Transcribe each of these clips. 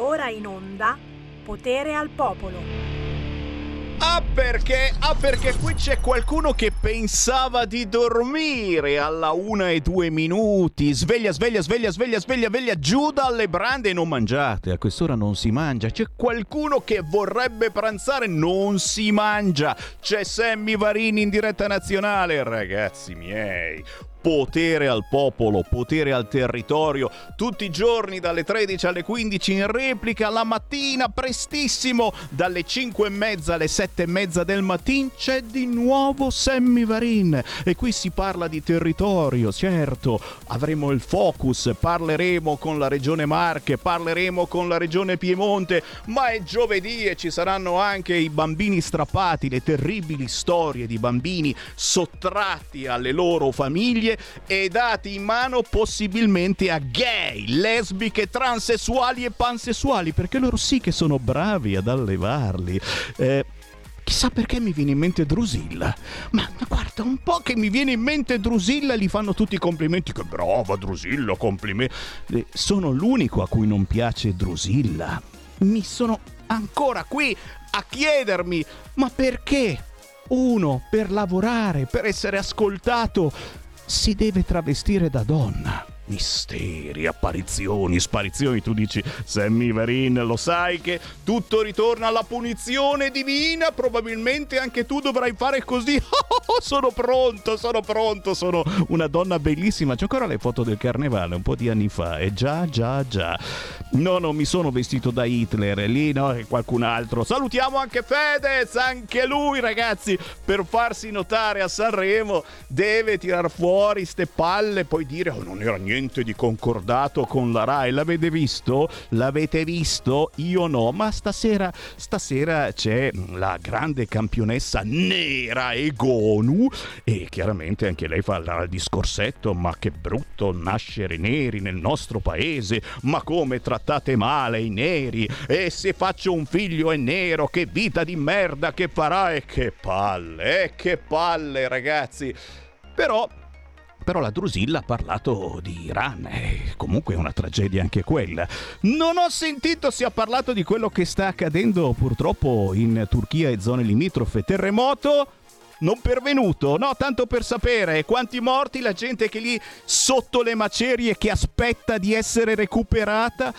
Ora in onda Potere al Popolo. Ah perché? Ah perché qui c'è qualcuno che pensava di dormire alla una e due minuti. Sveglia, sveglia, sveglia, sveglia, sveglia, sveglia, giù dalle brande e non mangiate. A quest'ora non si mangia. C'è qualcuno che vorrebbe pranzare, non si mangia. C'è Sammy Varini in diretta nazionale, ragazzi miei potere al popolo, potere al territorio, tutti i giorni dalle 13 alle 15 in replica, la mattina prestissimo dalle 5 e mezza alle 7 e mezza del mattino c'è di nuovo Sammy Varin. E qui si parla di territorio, certo, avremo il focus, parleremo con la regione Marche, parleremo con la regione Piemonte, ma è giovedì e ci saranno anche i bambini strappati, le terribili storie di bambini sottratti alle loro famiglie famiglie e dati in mano possibilmente a gay, lesbiche, transessuali e pansessuali, perché loro sì che sono bravi ad allevarli. Eh, Chissà perché mi viene in mente Drusilla. Ma, guarda, un po' che mi viene in mente Drusilla gli fanno tutti i complimenti. Che brava Drusilla, complimenti. Eh, sono l'unico a cui non piace Drusilla. Mi sono ancora qui a chiedermi, ma perché? Uno, per lavorare, per essere ascoltato si deve travestire da donna misteri, apparizioni, sparizioni. Tu dici, Sammy Varin, lo sai che tutto ritorna alla punizione divina? Probabilmente anche tu dovrai fare così. Oh, sono pronto, sono pronto, sono una donna bellissima. C'ho ancora le foto del carnevale, un po' di anni fa. E già, già, già. No, non mi sono vestito da Hitler, lì no, e qualcun altro. Salutiamo anche Fedez, anche lui, ragazzi, per farsi notare a Sanremo, deve tirar fuori ste palle, poi dire, oh, non era niente niente di concordato con la RAI. L'avete visto? L'avete visto? Io no, ma stasera, stasera c'è la grande campionessa nera Egonu e chiaramente anche lei fa il discorsetto, ma che brutto nascere neri nel nostro paese, ma come trattate male i neri e se faccio un figlio è nero, che vita di merda che farà e che palle, e che palle ragazzi. Però però la Drusilla ha parlato di Iran, e comunque è una tragedia anche quella. Non ho sentito si è parlato di quello che sta accadendo purtroppo in Turchia e zone limitrofe. Terremoto? non pervenuto, no, tanto per sapere quanti morti, la gente che lì sotto le macerie che aspetta di essere recuperata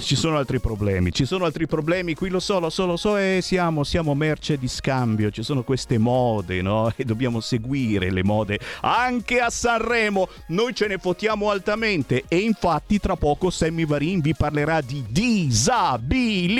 ci sono altri problemi, ci sono altri problemi, qui lo so, lo so, lo so e siamo, siamo merce di scambio, ci sono queste mode, no? E dobbiamo seguire le mode anche a Sanremo, noi ce ne fotiamo altamente e infatti tra poco Sammy Varin vi parlerà di disabilità.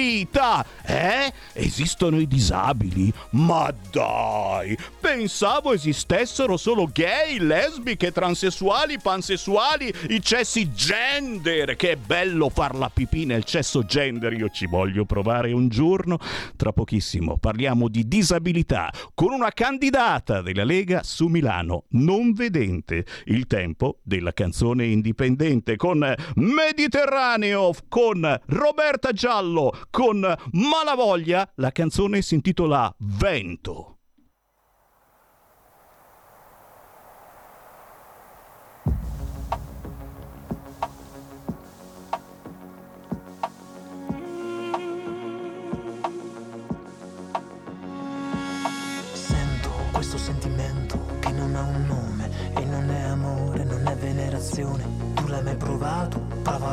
Eh? Esistono i disabili? Ma dai, pensavo esistessero solo gay, lesbiche, transessuali, pansessuali, i cessi gender, che è bello farla pipì nel cesso gender, io ci voglio provare un giorno. Tra pochissimo parliamo di disabilità con una candidata della Lega su Milano, non vedente. Il tempo della canzone indipendente con Mediterraneo, con Roberta Giallo, con Malavoglia. La canzone si intitola Vento.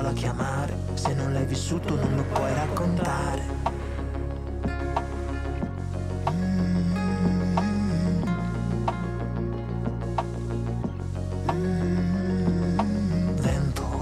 A chiamare, se non l'hai vissuto non lo puoi raccontare. Mm-hmm.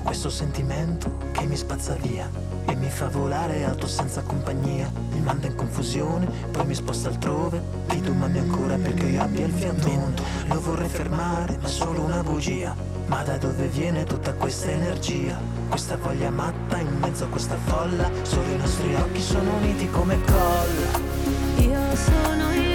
questo sentimento che mi spazza via e mi fa volare alto senza compagnia. Mi manda in confusione, poi mi sposta altrove. Ti domandi ancora perché io abbia il fiatone. Lo vorrei fermare, ma solo una bugia. Ma da dove viene tutta questa energia? Questa voglia matta in mezzo a questa folla. Solo i nostri occhi sono uniti come colla. Io sono il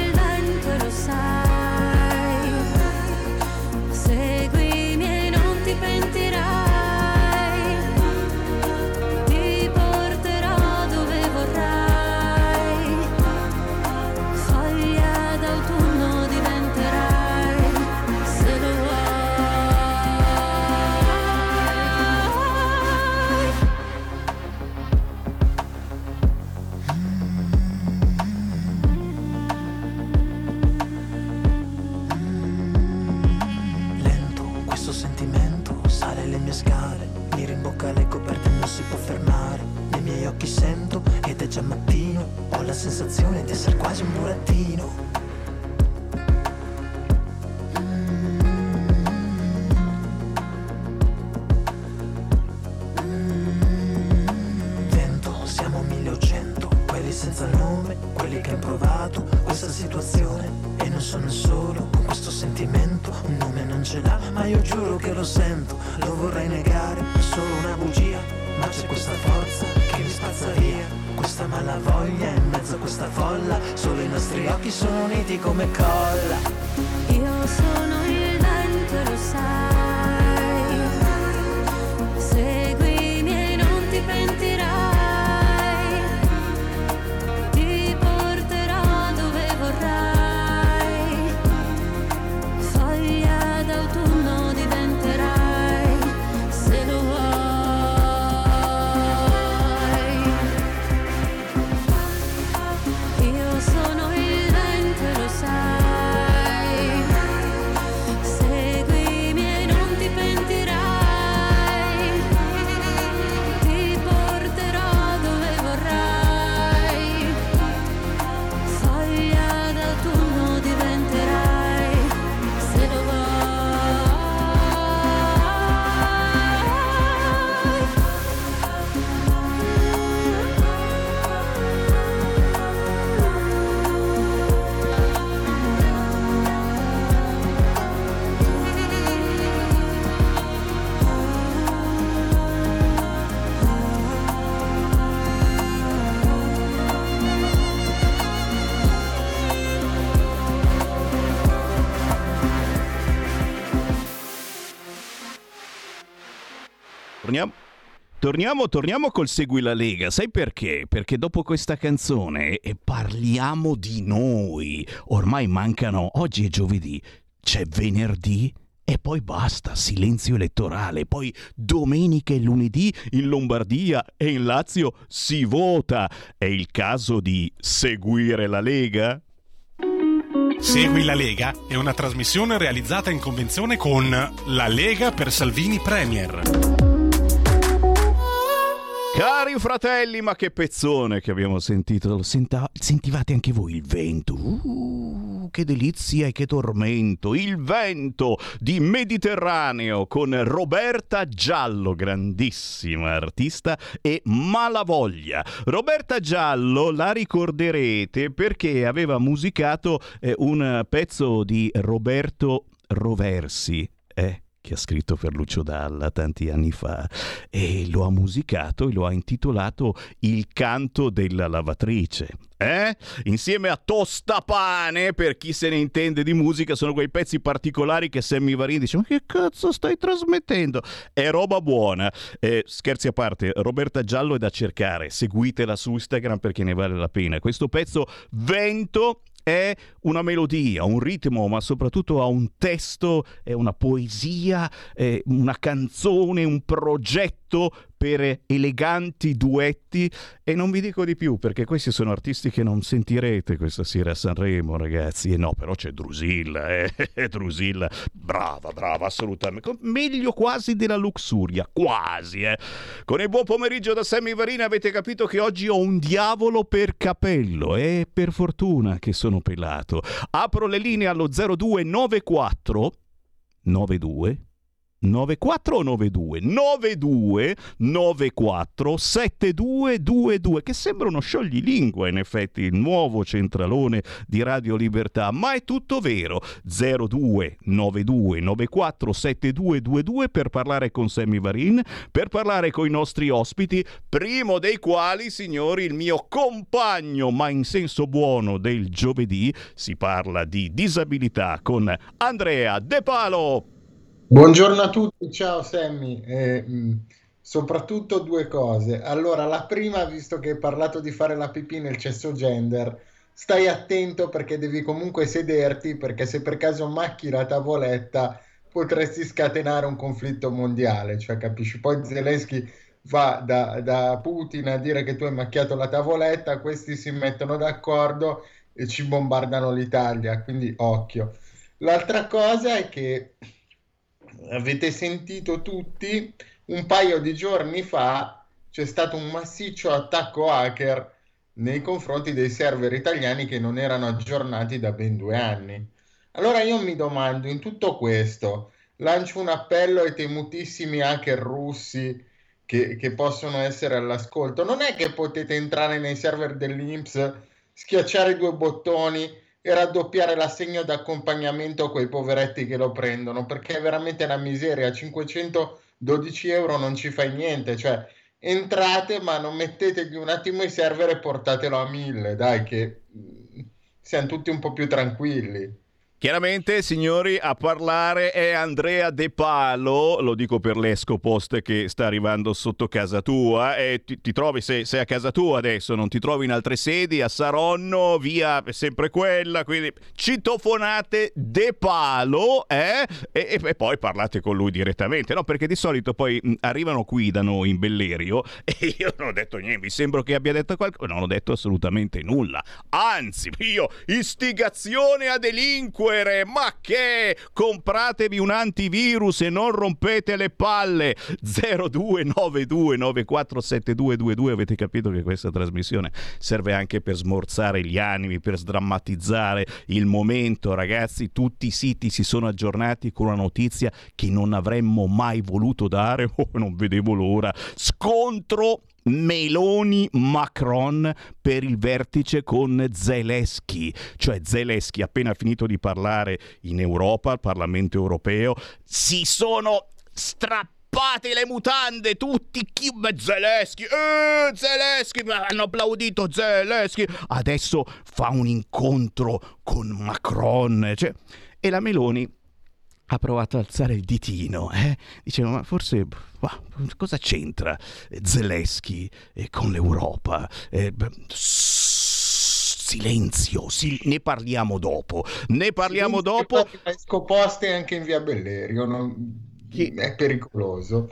Torniamo, torniamo col Segui la Lega, sai perché? Perché dopo questa canzone eh, parliamo di noi. Ormai mancano, oggi è giovedì, c'è venerdì e poi basta, silenzio elettorale. Poi domenica e lunedì in Lombardia e in Lazio si vota. È il caso di seguire la Lega? Segui la Lega è una trasmissione realizzata in convenzione con La Lega per Salvini Premier. Cari fratelli, ma che pezzone che abbiamo sentito. Senta- sentivate anche voi il vento? Uh, che delizia e che tormento. Il vento di Mediterraneo con Roberta Giallo, grandissima artista, e Malavoglia. Roberta Giallo la ricorderete perché aveva musicato eh, un pezzo di Roberto Roversi. Eh? Che ha scritto per Lucio Dalla tanti anni fa e lo ha musicato e lo ha intitolato Il canto della lavatrice. Eh? Insieme a Tostapane, per chi se ne intende di musica, sono quei pezzi particolari che Sammy Varin dice: Ma che cazzo stai trasmettendo? È roba buona. Eh, scherzi a parte, Roberta Giallo è da cercare. Seguitela su Instagram perché ne vale la pena. Questo pezzo Vento è una melodia, un ritmo, ma soprattutto ha un testo, è una poesia, è una canzone, un progetto per eleganti duetti e non vi dico di più perché questi sono artisti che non sentirete questa sera a Sanremo ragazzi. E no però c'è Drusilla eh? Drusilla. Brava brava assolutamente. Meglio quasi della Luxuria quasi eh. Con il buon pomeriggio da Sammy Varina avete capito che oggi ho un diavolo per capello. E per fortuna che sono pelato. Apro le linee allo 0294 92 94 o 92? 92 94 7222 che sembra uno scioglilingua in effetti il nuovo centralone di Radio Libertà ma è tutto vero 02 92 94 7222 per parlare con Sammy Varin per parlare con i nostri ospiti primo dei quali signori il mio compagno ma in senso buono del giovedì si parla di disabilità con Andrea De Palo Buongiorno a tutti, ciao Sammy. Eh, soprattutto due cose. Allora, la prima, visto che hai parlato di fare la pipì nel cesso gender, stai attento perché devi comunque sederti, perché se per caso macchi la tavoletta potresti scatenare un conflitto mondiale, cioè capisci? Poi Zelensky va da, da Putin a dire che tu hai macchiato la tavoletta, questi si mettono d'accordo e ci bombardano l'Italia, quindi occhio. L'altra cosa è che avete sentito tutti, un paio di giorni fa c'è stato un massiccio attacco hacker nei confronti dei server italiani che non erano aggiornati da ben due anni. Allora io mi domando, in tutto questo, lancio un appello ai temutissimi hacker russi che, che possono essere all'ascolto. Non è che potete entrare nei server dell'Inps, schiacciare due bottoni e raddoppiare l'assegno d'accompagnamento a quei poveretti che lo prendono, perché è veramente una miseria. 512 euro non ci fai niente, cioè entrate ma non mettetegli un attimo i server e portatelo a 1000, dai che mm, siamo tutti un po' più tranquilli. Chiaramente, signori, a parlare è Andrea De Palo, lo dico per l'Escopost che sta arrivando sotto casa tua, e ti, ti trovi, se sei a casa tua adesso, non ti trovi in altre sedi, a Saronno, via, è sempre quella, quindi citofonate De Palo, eh? E, e, poi parlate con lui direttamente, no? Perché di solito poi mh, arrivano qui da noi in Bellerio e io non ho detto niente, mi sembra che abbia detto qualcosa, non ho detto assolutamente nulla, anzi, io, istigazione a delinquere, software. Ma che? Compratevi un antivirus e non rompete le palle. 0292947222. Avete capito che questa trasmissione serve anche per smorzare gli animi, per sdrammatizzare il momento. Ragazzi, tutti i siti si sono aggiornati con una notizia che non avremmo mai voluto dare. Oh, non vedevo l'ora. Scontro Meloni-Macron per il vertice con Zelensky, cioè Zelensky appena finito di parlare in Europa, al Parlamento europeo, si sono strappate le mutande tutti chi Zelensky eh, Zelensky hanno applaudito Zelensky adesso fa un incontro con Macron cioè, e la Meloni ha provato ad alzare il ditino, eh? Diceva, ma forse ma, cosa c'entra Zelensky eh, con l'Europa? Eh, silenzio, sil- ne parliamo dopo. Ne parliamo sì, dopo. Scoposte anche in via Bellerio, non... è pericoloso.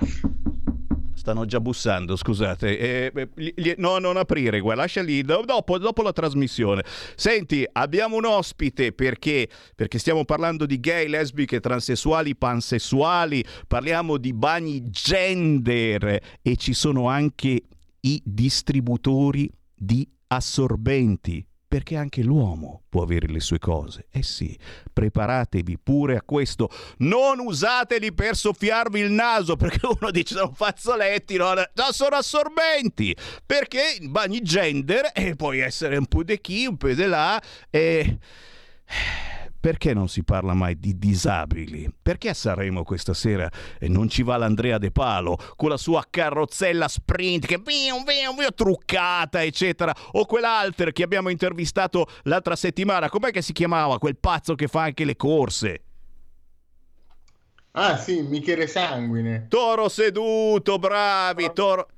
Stanno già bussando, scusate. Eh, gli, no, non aprire, guarda, lascia lì. Dopo, dopo, la trasmissione. Senti, abbiamo un ospite perché, perché stiamo parlando di gay, lesbiche, transessuali, pansessuali. Parliamo di bagni gender e ci sono anche i distributori di assorbenti perché anche l'uomo può avere le sue cose. Eh sì, preparatevi pure a questo. Non usateli per soffiarvi il naso, perché uno dice sono fazzoletti, no, no sono assorbenti. Perché bagni gender e eh, puoi essere un po' di chi, un po' di là e perché non si parla mai di disabili? Perché a Sanremo questa sera non ci va l'Andrea De Palo con la sua carrozzella sprint che via, via, via, truccata, eccetera, o quell'alter che abbiamo intervistato l'altra settimana, com'è che si chiamava quel pazzo che fa anche le corse? Ah sì, Michele Sanguine. Toro seduto, bravi, toro...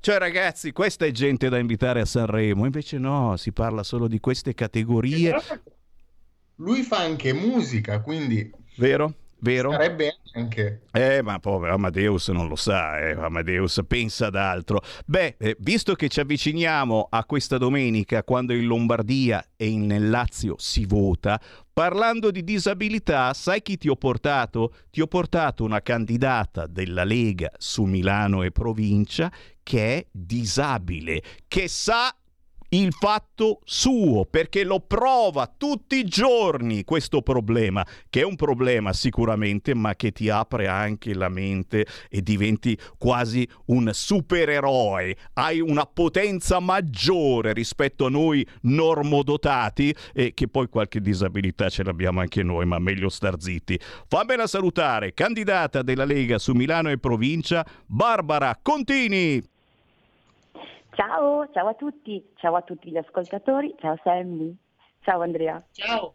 Cioè ragazzi, questa è gente da invitare a Sanremo, invece no, si parla solo di queste categorie lui fa anche musica, quindi... Vero? Vero? Sarebbe anche. Eh, ma povero Amadeus non lo sa, eh. Amadeus pensa ad altro. Beh, eh, visto che ci avviciniamo a questa domenica, quando in Lombardia e in, nel Lazio si vota, parlando di disabilità, sai chi ti ho portato? Ti ho portato una candidata della Lega su Milano e provincia che è disabile, che sa il fatto suo, perché lo prova tutti i giorni questo problema, che è un problema sicuramente, ma che ti apre anche la mente e diventi quasi un supereroe. Hai una potenza maggiore rispetto a noi normodotati e che poi qualche disabilità ce l'abbiamo anche noi, ma meglio star zitti. Fammela salutare, candidata della Lega su Milano e provincia, Barbara Contini. Ciao, ciao a tutti, ciao a tutti gli ascoltatori, ciao Sammy, ciao Andrea. Ciao.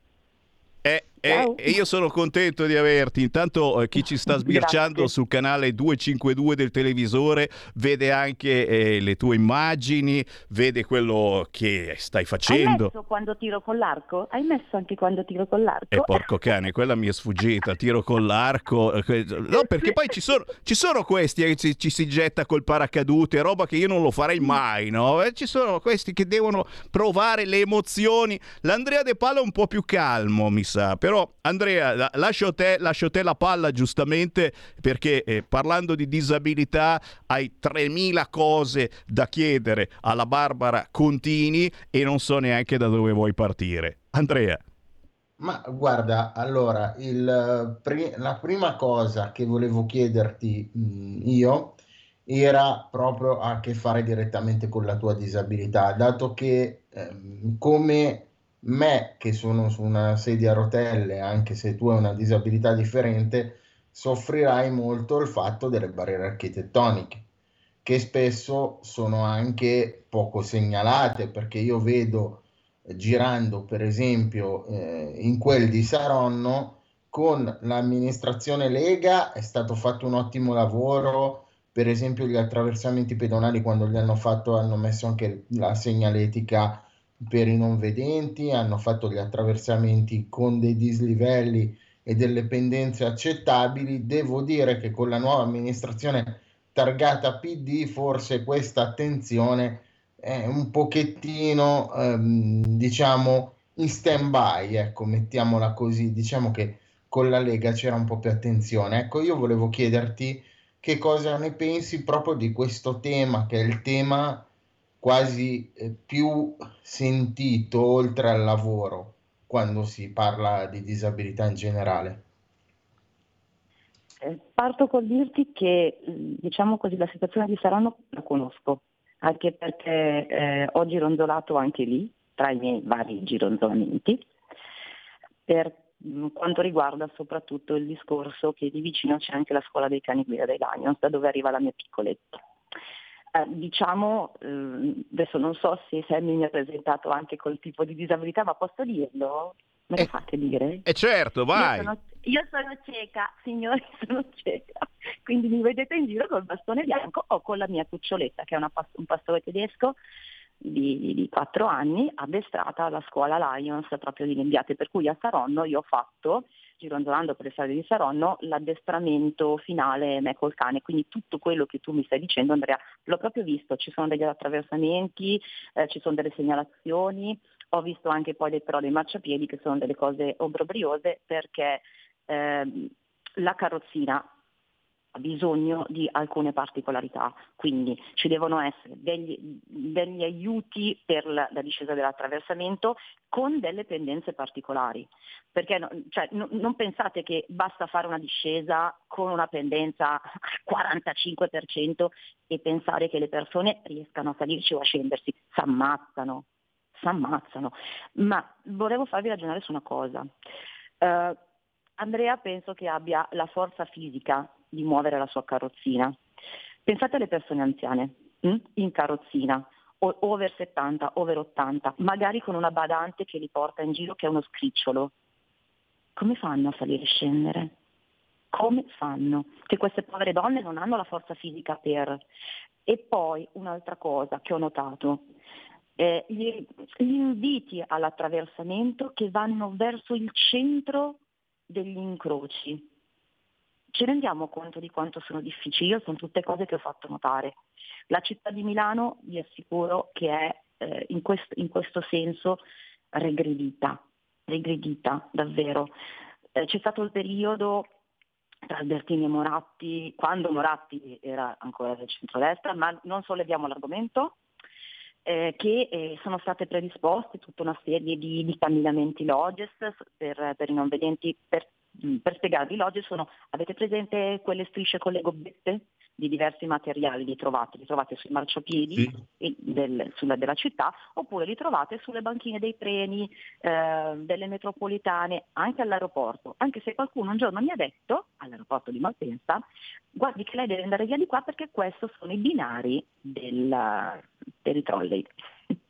Eh, e, e, io sono contento di averti. Intanto eh, chi ci sta sbirciando Grazie. sul canale 252 del televisore vede anche eh, le tue immagini, vede quello che stai facendo. Hai messo quando tiro con l'arco? Hai messo anche quando tiro con l'arco? E eh, porco cane, quella mi è sfuggita, tiro con l'arco. Eh, no, perché poi ci sono, ci sono questi che ci, ci, si getta col paracadute, roba che io non lo farei mai, no? Ci sono questi che devono provare le emozioni. L'Andrea De Palo è un po' più calmo, mi sa, però Però Andrea, la- lascio te, lascio te la palla giustamente perché eh, parlando di disabilità hai 3000 cose da chiedere alla Barbara Contini e non so neanche da dove vuoi partire. Andrea. Ma guarda, allora, il, pri- la prima cosa che volevo chiederti mh, io era proprio a che fare direttamente con la tua disabilità, dato che ehm, come me, che sono su una sedia a rotelle, anche se tu hai una disabilità differente, soffrirai molto il fatto delle barriere architettoniche, che spesso sono anche poco segnalate, perché io vedo girando per esempio eh, in quel di Saronno con l'amministrazione Lega è stato fatto un ottimo lavoro per esempio gli attraversamenti pedonali quando li hanno fatto hanno messo anche la segnaletica per i non vedenti hanno fatto gli attraversamenti con dei dislivelli e delle pendenze accettabili devo dire che con la nuova amministrazione targata PD forse questa attenzione è un pochettino, ehm, diciamo, in stand-by, ecco, mettiamola così. Diciamo che con la Lega c'era un po' più attenzione. Ecco, io volevo chiederti che cosa ne pensi proprio di questo tema, che è il tema quasi eh, più sentito oltre al lavoro quando si parla di disabilità in generale. Eh, Parto col dirti che, mh, diciamo così, la situazione di Saronno la conosco, anche perché eh, ho gironzolato anche lì, tra i miei vari gironzolamenti, per mh, quanto riguarda soprattutto il discorso che di vicino c'è anche la scuola dei cani guida dei Lions, da dove arriva la mia piccoletta. Eh, diciamo, eh, adesso non so se Sammy mi ha presentato anche col tipo di disabilità, ma posso dirlo? Me lo Eh, fate dire? E certo, vai. Io sono, io sono cieca, signori, sono cieca. Quindi mi vedete in giro col bastone bianco o con la mia cuccioletta, che è una un pastore tedesco di, di, di 4 anni, addestrata alla scuola Lions proprio di Lembiate. Per cui a Saronno io ho fatto, gironzolando per le strade di Saronno, l'addestramento finale me col cane. Quindi tutto quello che tu mi stai dicendo, Andrea, l'ho proprio visto. Ci sono degli attraversamenti, eh, ci sono delle segnalazioni, ho visto anche poi dei, però dei marciapiedi che sono delle cose obbrobriose perché ehm, la carrozzina bisogno di alcune particolarità, quindi ci devono essere degli, degli aiuti per la, la discesa dell'attraversamento con delle pendenze particolari, perché no- cioè, no- non pensate che basta fare una discesa con una pendenza al 45% e pensare che le persone riescano a salirci o a scendersi, si ammazzano, si ammazzano. Ma volevo farvi ragionare su una cosa. Eh, Andrea penso che abbia la forza fisica di muovere la sua carrozzina. Pensate alle persone anziane hm? in carrozzina, over 70, over 80, magari con una badante che li porta in giro che è uno scricciolo. Come fanno a salire e scendere? Come fanno? Che queste povere donne non hanno la forza fisica per. E poi un'altra cosa che ho notato, eh, gli, gli inviti all'attraversamento che vanno verso il centro degli incroci. Ci rendiamo conto di quanto sono difficili? Io sono tutte cose che ho fatto notare. La città di Milano vi assicuro che è eh, in, questo, in questo senso regredita, regredita davvero. Eh, c'è stato il periodo tra Albertini e Moratti, quando Moratti era ancora del centrodestra, ma non solleviamo l'argomento, eh, che eh, sono state predisposte tutta una serie di, di camminamenti Loges per, per i non vedenti. Per, per spiegarvi, i Loges sono, avete presente quelle strisce con le gobbette di diversi materiali, li trovate, li trovate sui marciapiedi Sì. del- sulla- della città, oppure li trovate sulle banchine dei treni, eh, delle metropolitane, anche all'aeroporto. Anche se qualcuno un giorno mi ha detto, all'aeroporto di Malpensa, guardi che lei deve andare via di qua perché questi sono i binari del, dei trolley.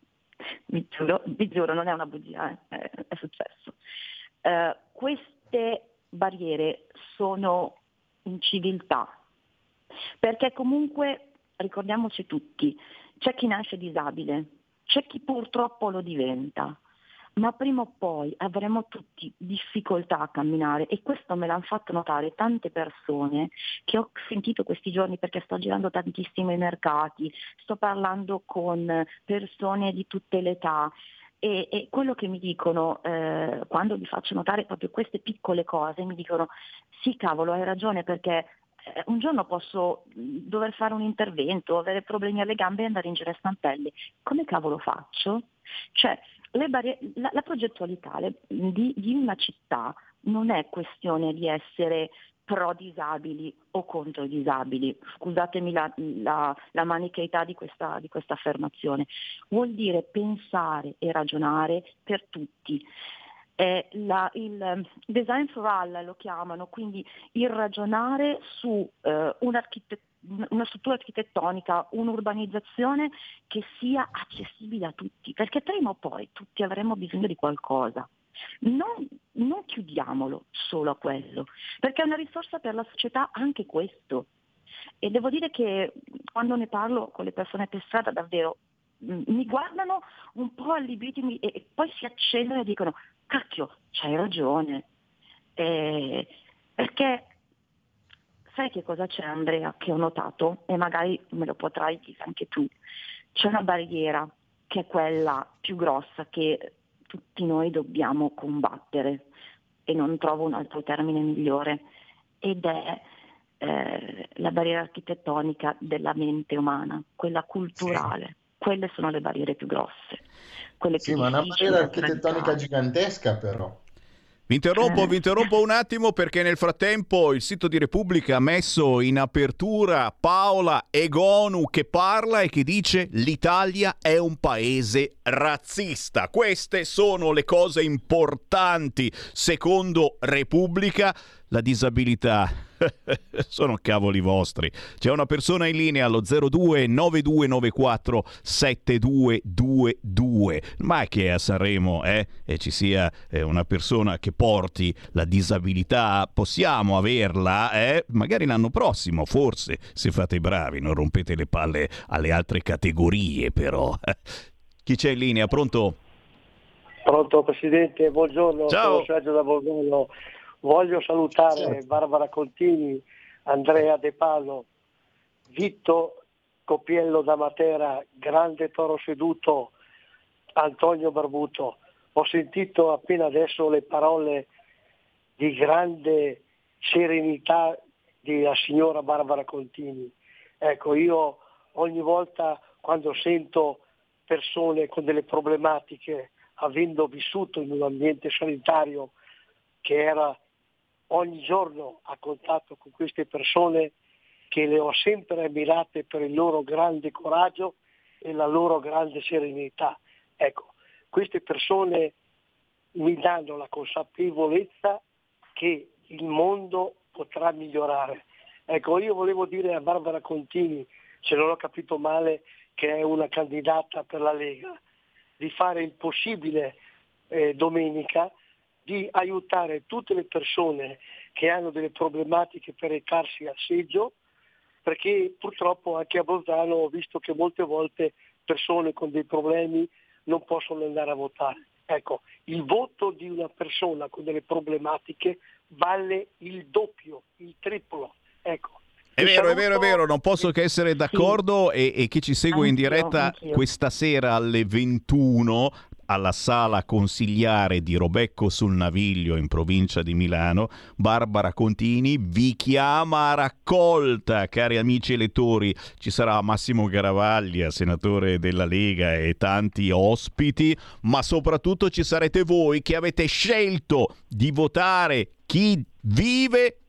vi, giuro, vi giuro, non è una bugia, eh, è, è successo. Eh, queste barriere sono in civiltà, perché comunque ricordiamoci tutti, c'è chi nasce disabile, c'è chi purtroppo lo diventa, ma prima o poi avremo tutti difficoltà a camminare e questo me l'hanno fatto notare tante persone che ho sentito questi giorni perché sto girando tantissimo i mercati, sto parlando con persone di tutte le età E, e quello che mi dicono eh, quando vi faccio notare proprio queste piccole cose, mi dicono sì cavolo hai ragione perché eh, un giorno posso dover fare un intervento, avere problemi alle gambe e andare in giro a stampelli. Come cavolo faccio? Cioè, barriere, la, la, progettualità le, di, di una città non è questione di essere pro disabili o contro disabili, scusatemi la, la, la manicheità di questa, di questa affermazione, vuol dire pensare e ragionare per tutti. Eh, la, il design for all lo chiamano, quindi il ragionare su eh, una struttura architettonica, un'urbanizzazione che sia accessibile a tutti, perché prima o poi tutti avremo bisogno di qualcosa. Non, non chiudiamolo solo a quello, perché è una risorsa per la società anche questo. E devo dire che quando ne parlo con le persone per strada davvero mm, mi guardano un po' allibiti e poi si accendono e dicono cacchio, c'hai ragione. Eh, perché sai che cosa c'è Andrea che ho notato e magari me lo potrai dire anche tu. C'è una barriera che è quella più grossa che tutti noi dobbiamo combattere e non trovo un altro termine migliore ed è eh, la barriera architettonica della mente umana, quella culturale. Sì. Quelle sono le barriere più grosse. Quelle sì, ma una barriera architettonica gigantesca però. Vi interrompo, vi interrompo un attimo perché nel frattempo il sito di Repubblica ha messo in apertura Paola Egonu che parla e che dice l'Italia è un paese razzista. Queste sono le cose importanti secondo Repubblica. La disabilità sono cavoli vostri. C'è una persona in linea allo 02 9294 7222. Ma che a Sanremo eh? e ci sia eh, una persona che porti la disabilità, possiamo averla, eh? magari l'anno prossimo, forse, se fate i bravi, non rompete le palle alle altre categorie però. Chi c'è in linea? Pronto? Pronto Presidente, buongiorno, Ciao. sono Sergio da Borgolo. Voglio salutare. Barbara Contini, Andrea De Palo, Vitto Copiello da Matera, grande toro seduto, Antonio Barbuto. Ho sentito appena adesso le parole di grande serenità della signora Barbara Contini. Ecco, io ogni volta quando sento persone con delle problematiche, avendo vissuto in un ambiente sanitario che era ogni giorno a contatto con queste persone che le ho sempre ammirate per il loro grande coraggio e la loro grande serenità. Ecco, queste persone mi danno la consapevolezza che il mondo potrà migliorare. Ecco, io volevo dire a Barbara Contini, se non ho capito male, che è una candidata per la Lega, di fare il possibile eh, domenica di aiutare tutte le persone che hanno delle problematiche per recarsi al seggio, perché purtroppo anche a Bolzano ho visto che molte volte persone con dei problemi non possono andare a votare. Ecco, il voto di una persona con delle problematiche vale il doppio, il triplo. Ecco. È vero, è vero, è vero, non posso che essere d'accordo sì. e, e, chi ci segue anch'io, in diretta anch'io. questa sera alle 21 alla sala consigliare di Robecco sul Naviglio in provincia di Milano, Barbara Contini vi chiama a raccolta, cari amici elettori. Ci sarà Massimo Garavaglia, senatore della Lega e tanti ospiti, ma soprattutto ci sarete voi che avete scelto di votare chi vive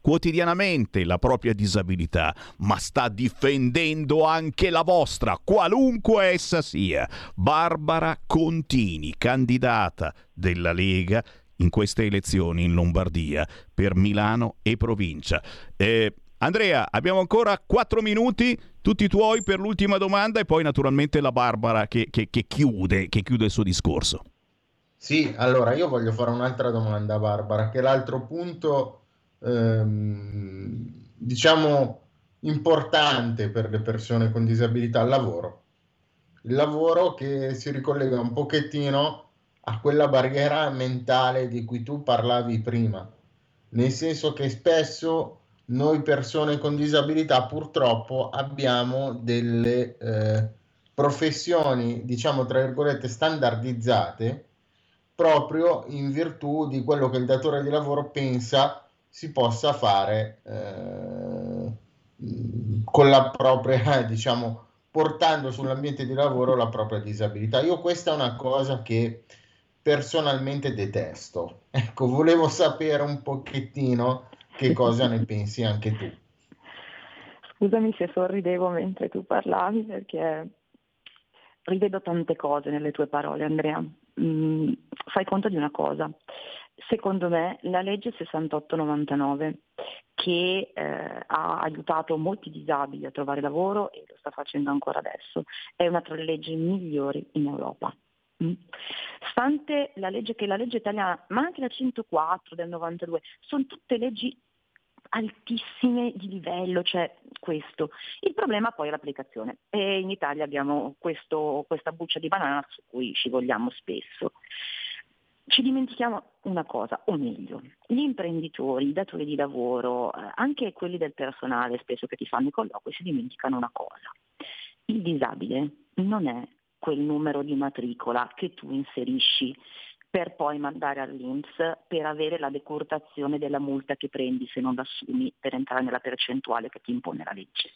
quotidianamente la propria disabilità, ma sta difendendo anche la vostra, qualunque essa sia. Barbara Contini, candidata della Lega in queste elezioni in Lombardia per Milano e provincia. Eh, Andrea, abbiamo ancora quattro minuti, tutti tuoi per l'ultima domanda e poi naturalmente la Barbara che, che, che, chiude, che chiude il suo discorso. Sì, allora io voglio fare un'altra domanda Barbara, che l'altro punto ehm, diciamo, importante per le persone con disabilità, il lavoro. Il lavoro che si ricollega un pochettino a quella barriera mentale di cui tu parlavi prima, nel senso che spesso noi persone con disabilità purtroppo abbiamo delle eh, professioni, diciamo tra virgolette, standardizzate proprio in virtù di quello che il datore di lavoro pensa si possa fare eh, con la propria, diciamo, portando sull'ambiente di lavoro la propria disabilità. Io questa è una cosa che personalmente detesto. Ecco, volevo sapere un pochettino che cosa ne pensi anche tu. Scusami se sorridevo mentre tu parlavi perché rivedo tante cose nelle tue parole, Andrea. Mm, fai conto di una cosa. Secondo me la legge 6899 che eh, ha aiutato molti disabili a trovare lavoro e lo sta facendo ancora adesso, è una tra le leggi migliori in Europa. Mm. Stante la legge che la legge italiana, ma anche la 104 del 92, sono tutte leggi altissime di livello, cioè questo. Il problema poi è l'applicazione e in Italia abbiamo questo, questa buccia di banana su cui ci vogliamo spesso. Ci dimentichiamo una cosa, o meglio, gli imprenditori, i datori di lavoro, eh, anche quelli del personale spesso che ti fanno i colloqui, si dimenticano una cosa. Il disabile non è quel numero di matricola che tu inserisci per poi mandare all'Inps per avere la decurtazione della multa che prendi se non l'assumi per entrare nella percentuale che ti impone la legge.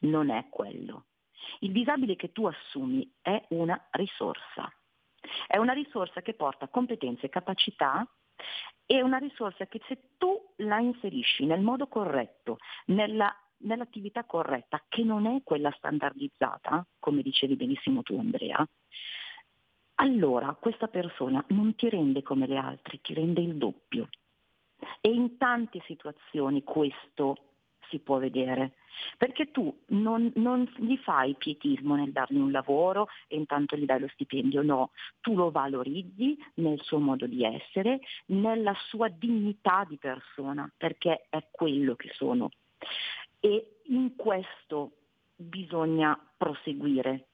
Non è quello. Il disabile che tu assumi è una risorsa. È una risorsa che porta competenze e capacità è una risorsa che se tu la inserisci nel modo corretto, nella, nell'attività corretta, che non è quella standardizzata, come dicevi benissimo tu Andrea, allora questa persona non ti rende come le altre, ti rende il doppio. E in tante situazioni questo si può vedere, perché tu non, non, gli fai pietismo nel dargli un lavoro e intanto gli dai lo stipendio, no, tu lo valorizzi nel suo modo di essere, nella sua dignità di persona, perché è quello che sono. E in questo bisogna proseguire,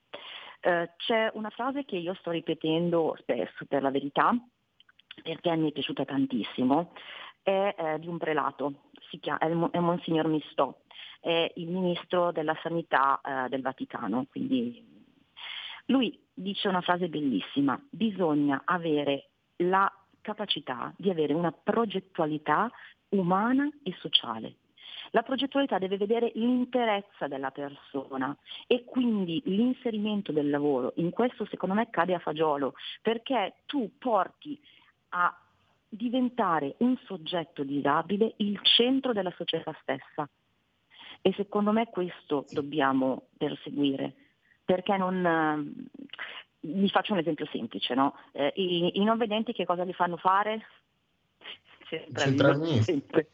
eh, c'è una frase che io sto ripetendo spesso per la verità, perché mi è piaciuta tantissimo, è eh, di un prelato, chiama, è, Monsignor Mistò, è il ministro della sanità eh, del Vaticano. Quindi lui dice una frase bellissima, bisogna avere la capacità di avere una progettualità umana e sociale. La progettualità deve vedere l'interezza della persona e quindi l'inserimento del lavoro. In questo secondo me cade a fagiolo perché tu porti a diventare un soggetto disabile il centro della società stessa. E secondo me questo dobbiamo perseguire, perché non... Vi faccio un esempio semplice, no? eh, i, i, non vedenti che cosa li fanno fare? Centralmente. Sempre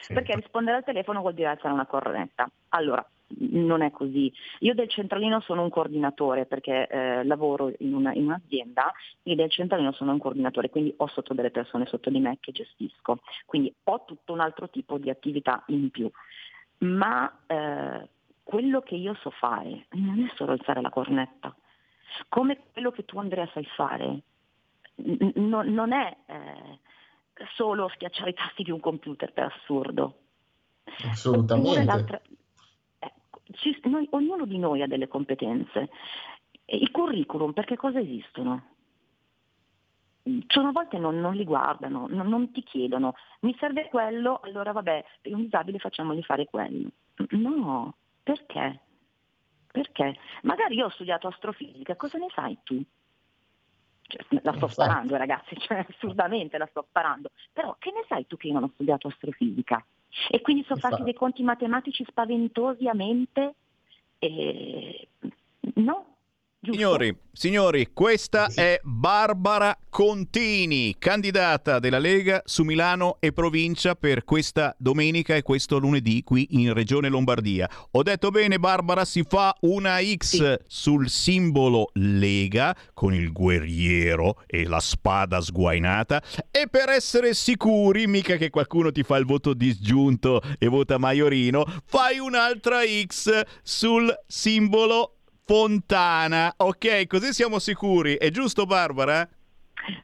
sì. perché rispondere al telefono vuol dire alzare una cornetta. Allora, non è così. Io del centralino sono un coordinatore perché eh, lavoro in, una, in, un'azienda e del centralino sono un coordinatore, quindi ho sotto delle persone sotto di me che gestisco, quindi ho tutto un altro tipo di attività in più. Ma eh, quello che io so fare non è solo alzare la cornetta, come quello che tu Andrea sai fare, n- non è... Eh, solo schiacciare i tasti di un computer per assurdo. Assolutamente. Eh, ci, noi, ognuno di noi ha delle competenze. I curriculum, perché cosa esistono? Cioè, una volta non, non li guardano, non, non, ti chiedono, mi serve quello, allora vabbè, per un disabile facciamogli fare quello. No, perché? Perché? Magari io ho studiato astrofisica, cosa ne sai tu? Cioè, la sto sparando ragazzi, cioè, assurdamente la sto sparando, però che ne sai tu che io non ho studiato astrofisica? E quindi sono fatti dei conti matematici spaventosi a mente? E... No, Signori, signori, questa è Barbara Contini, candidata della Lega su Milano e provincia per questa domenica e questo lunedì qui in Regione Lombardia. Ho detto bene Barbara, si fa una X sì. sul simbolo Lega con il guerriero e la spada sguainata e per essere sicuri, mica che qualcuno ti fa il voto disgiunto e vota Maiorino, fai un'altra X sul simbolo Fontana. Ok, così siamo sicuri. È giusto Barbara?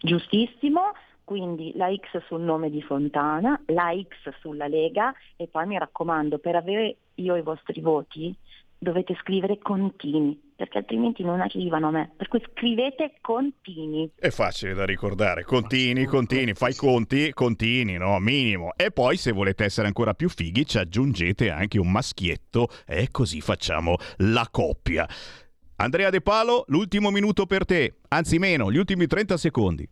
Giustissimo. Quindi la X sul nome di Fontana, la X sulla Lega e poi mi raccomando, per avere io i vostri voti dovete scrivere contini, perché altrimenti non arrivano a me. Per cui scrivete contini. È facile da ricordare, contini, contini, fai conti, contini, no? Minimo. E poi se volete essere ancora più fighi ci aggiungete anche un maschietto e così facciamo la coppia. Andrea De Palo, l'ultimo minuto per te, anzi meno, gli ultimi 30 secondi.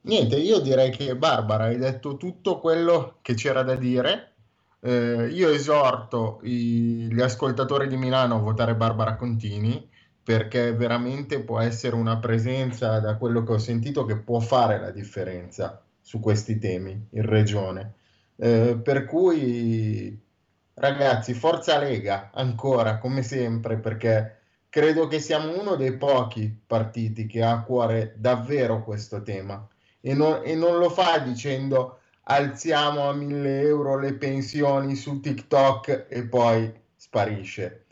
Niente, io direi che Barbara hai detto tutto quello che c'era da dire. Eh, io esorto i, gli ascoltatori di Milano a votare Barbara Contini perché veramente può essere una presenza, da quello che ho sentito, che può fare la differenza su questi temi in regione. Eh, per cui, ragazzi, forza Lega ancora, come sempre, perché credo che siamo uno dei pochi partiti che ha a cuore davvero questo tema e non, e non lo fa dicendo alziamo a 1000 euro le pensioni su TikTok e poi sparisce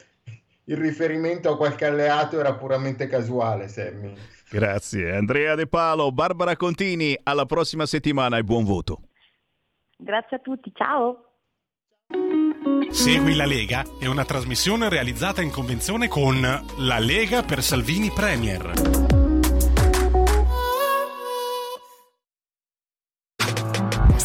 il riferimento a qualche alleato era puramente casuale, Sammy. Grazie. Andrea De Palo, Barbara Contini, alla prossima settimana e buon voto. Grazie a tutti, ciao. Segui la Lega è una trasmissione realizzata in convenzione con La Lega per Salvini Premier.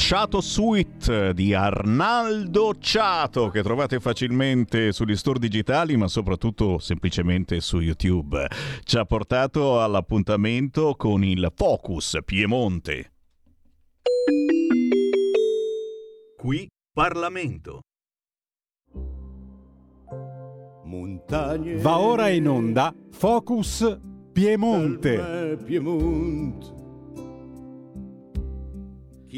Ciato Suite di Arnaldo Ciato che trovate facilmente sugli store digitali ma soprattutto semplicemente su YouTube. Ci ha portato all'appuntamento con il Focus Piemonte. Qui Parlamento. montagne. Va ora in onda Focus Piemonte. per me Piemonte.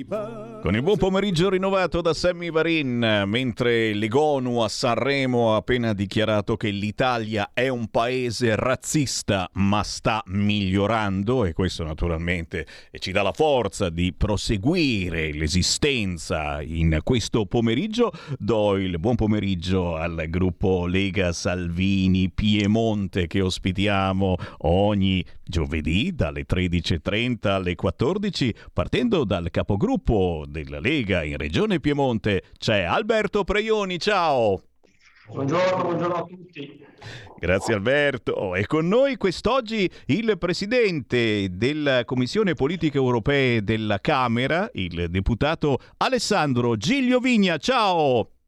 Con il buon pomeriggio rinnovato da Sammy Varin, mentre l'Egonu a Sanremo ha appena dichiarato che l'Italia è un paese razzista ma sta migliorando e questo naturalmente ci dà la forza di proseguire l'esistenza. In questo pomeriggio, do il buon pomeriggio al gruppo Lega Salvini Piemonte che ospitiamo ogni giovedì dalle 13.30 alle 14 partendo dal capogruppo della Lega in Regione Piemonte c'è Alberto Preioni, ciao! Buongiorno, buongiorno a tutti. Grazie Alberto. E con noi quest'oggi il presidente della Commissione Politiche Europee della Camera, il deputato Alessandro Giglio Vigna. Ciao!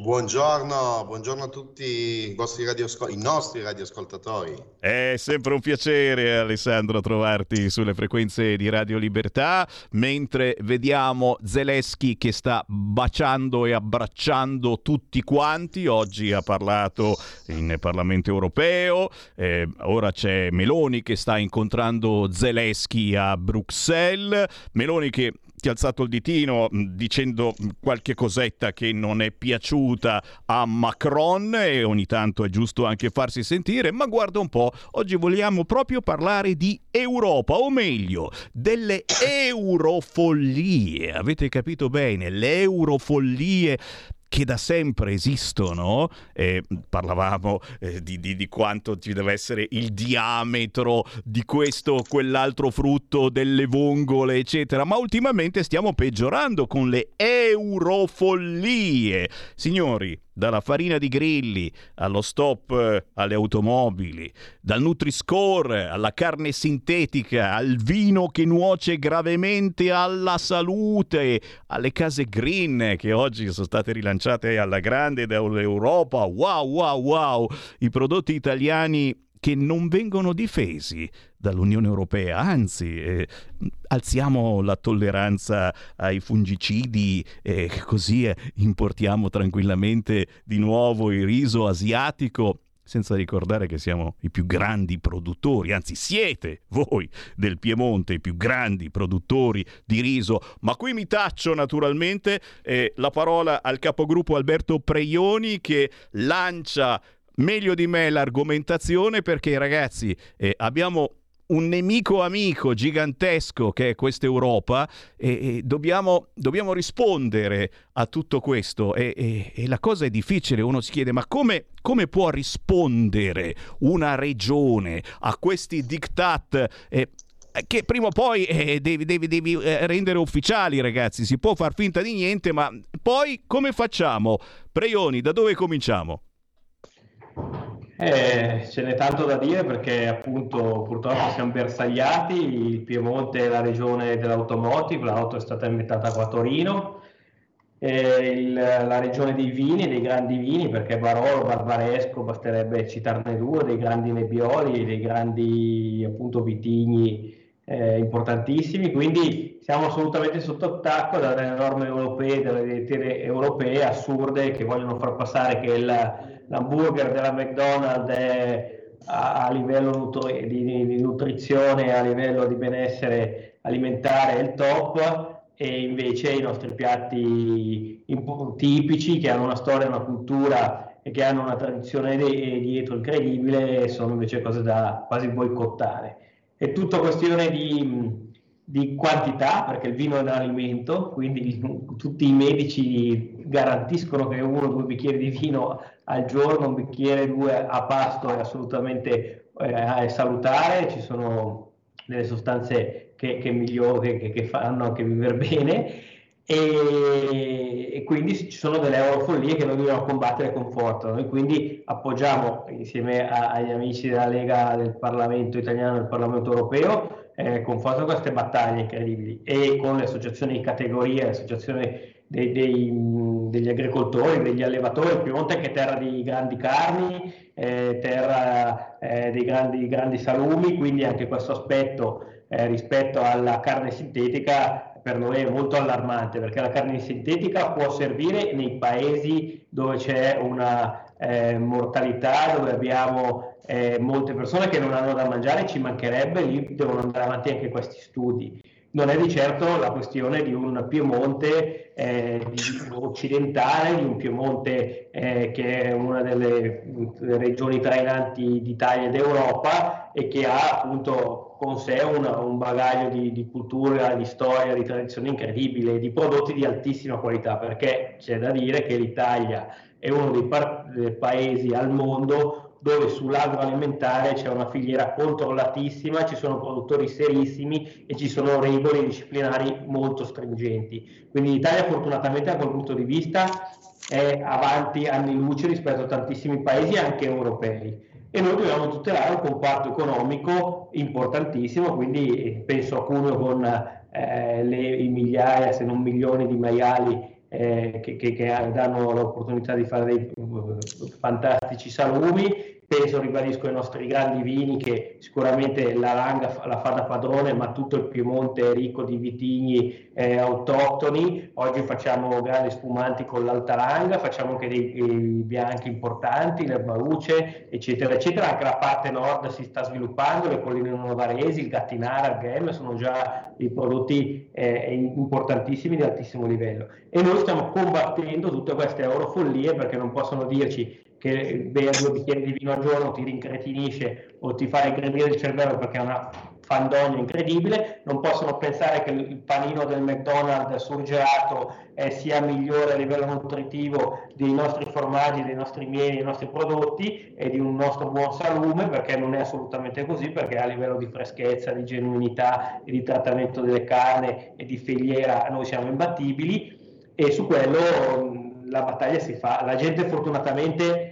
Buongiorno, buongiorno a tutti i, vostri radioascol- i nostri radioascoltatori. È sempre un piacere Alessandro trovarti sulle frequenze di Radio Libertà mentre vediamo Zelensky che sta baciando e abbracciando tutti quanti. Oggi ha parlato in Parlamento europeo, eh, ora c'è Meloni che sta incontrando Zelensky a Bruxelles. Meloni che ti ha alzato il ditino mh, dicendo qualche cosetta che non è piaciuta a Macron e ogni tanto è giusto anche farsi sentire, ma guarda un po', oggi vogliamo proprio parlare di Europa, o meglio, delle eurofollie. Avete capito bene, le eurofollie che da sempre esistono, eh, parlavamo eh, di, di- di quanto ci deve essere il diametro di questo o quell'altro frutto, delle vongole, eccetera, ma ultimamente stiamo peggiorando con le eurofollie. Signori, dalla farina di grilli allo stop eh, alle automobili, dal Nutri-Score alla carne sintetica, al vino che nuoce gravemente alla salute, alle case green che oggi sono state rilanciate alla grande dall'Europa. Wow, wow, wow! I prodotti italiani che non vengono difesi dall'Unione Europea, anzi eh, alziamo la tolleranza ai fungicidi e così eh, importiamo tranquillamente di nuovo il riso asiatico. Senza ricordare che siamo i più grandi produttori, anzi siete voi del Piemonte i più grandi produttori di riso. Ma qui mi taccio naturalmente eh, la parola al capogruppo Alberto Preioni che lancia meglio di me l'argomentazione perché ragazzi eh, abbiamo un nemico amico gigantesco che è questa Europa e, e dobbiamo, dobbiamo rispondere a tutto questo e, e- e la cosa è difficile, uno si chiede ma come, come può rispondere una regione a questi diktat? eh, che prima o poi eh, devi, devi- devi, eh, rendere ufficiali, ragazzi. Si può far finta di niente, ma poi come facciamo? Preioni, da dove cominciamo? Eh, ce n'è tanto da dire perché appunto purtroppo siamo bersagliati, il Piemonte è la regione dell'automotive, l'auto è stata inventata qua a Torino, eh, il- la regione dei vini, dei grandi vini, perché Barolo, Barbaresco, basterebbe citarne due, dei grandi nebbioli, dei grandi appunto vitigni eh, importantissimi, quindi siamo assolutamente sotto attacco dalle norme europee, dalle direttive europee assurde che vogliono far passare che il- l'hamburger della McDonald's è a, a livello nutri- di, di- nutrizione, a livello di benessere alimentare è il top e invece i nostri piatti tipici che hanno una storia, una cultura e che hanno una tradizione de- dietro incredibile sono invece cose da quasi boicottare. È tutta questione di, di quantità, perché il vino è un alimento, quindi tutti i medici garantiscono che uno o due bicchieri di vino al giorno, un bicchiere due a pasto è assolutamente eh, salutare, ci sono delle sostanze che, che, miglior- che- che fanno anche vivere bene e, e quindi ci sono delle eurofollie che noi dobbiamo combattere con forza. Noi quindi appoggiamo insieme a- agli amici della Lega del Parlamento italiano e del Parlamento europeo eh, con forza queste battaglie incredibili e con le associazioni di categoria, le associazioni dei- dei, degli agricoltori, degli allevatori. Piemonte che è terra di grandi carni, eh, terra eh, dei grandi, grandi salumi, quindi anche questo aspetto eh, rispetto alla carne sintetica per noi è molto allarmante perché la carne sintetica può servire nei paesi dove c'è una eh, mortalità, dove abbiamo eh, molte persone che non hanno da mangiare, ci mancherebbe, lì devono andare avanti anche questi studi. Non è di certo la questione di un Piemonte eh, occidentale, di un Piemonte eh, che è una delle regioni trainanti d'Italia ed Europa e che ha appunto con sé una- un bagaglio di, di cultura, di storia, di tradizione incredibile, di prodotti di altissima qualità, perché c'è da dire che l'Italia è uno dei, dei paesi al mondo dove sull'agroalimentare c'è una filiera controllatissima, ci sono produttori serissimi e ci sono regole disciplinari molto stringenti. Quindi l'Italia fortunatamente da quel punto di vista è avanti anni luce rispetto a tantissimi paesi anche europei e noi dobbiamo tutelare un comparto economico importantissimo, quindi eh, penso a Cuneo con eh, le, migliaia se non milioni di maiali eh, che, che- che danno l'opportunità di fare dei eh, fantastici salumi. Penso, ribadisco, ai nostri grandi vini che sicuramente la Langa fa- la fa da padrone, ma tutto il Piemonte è ricco di vitigni eh, autoctoni. Oggi facciamo grandi spumanti con l'Alta Langa, facciamo anche dei, dei bianchi importanti, l'Erbaruce, eccetera, eccetera. Anche la parte nord si sta sviluppando, le colline novaresi, il Gattinara, il Ghem sono già dei prodotti eh, importantissimi di altissimo livello. E noi stiamo combattendo tutte queste eurofollie perché non possono dirci che bere due bicchieri di vino al giorno ti rincretinisce o ti fa regredire il cervello perché è una fandogna incredibile, non possono pensare che il panino del McDonald's surgelato eh, sia migliore a livello nutritivo dei nostri formaggi, dei nostri mieli, dei nostri prodotti e di un nostro buon salume, perché non è assolutamente così, perché a livello di freschezza, di genuinità e di trattamento delle carni e di filiera noi siamo imbattibili e su quello mh, la battaglia si fa. La gente fortunatamente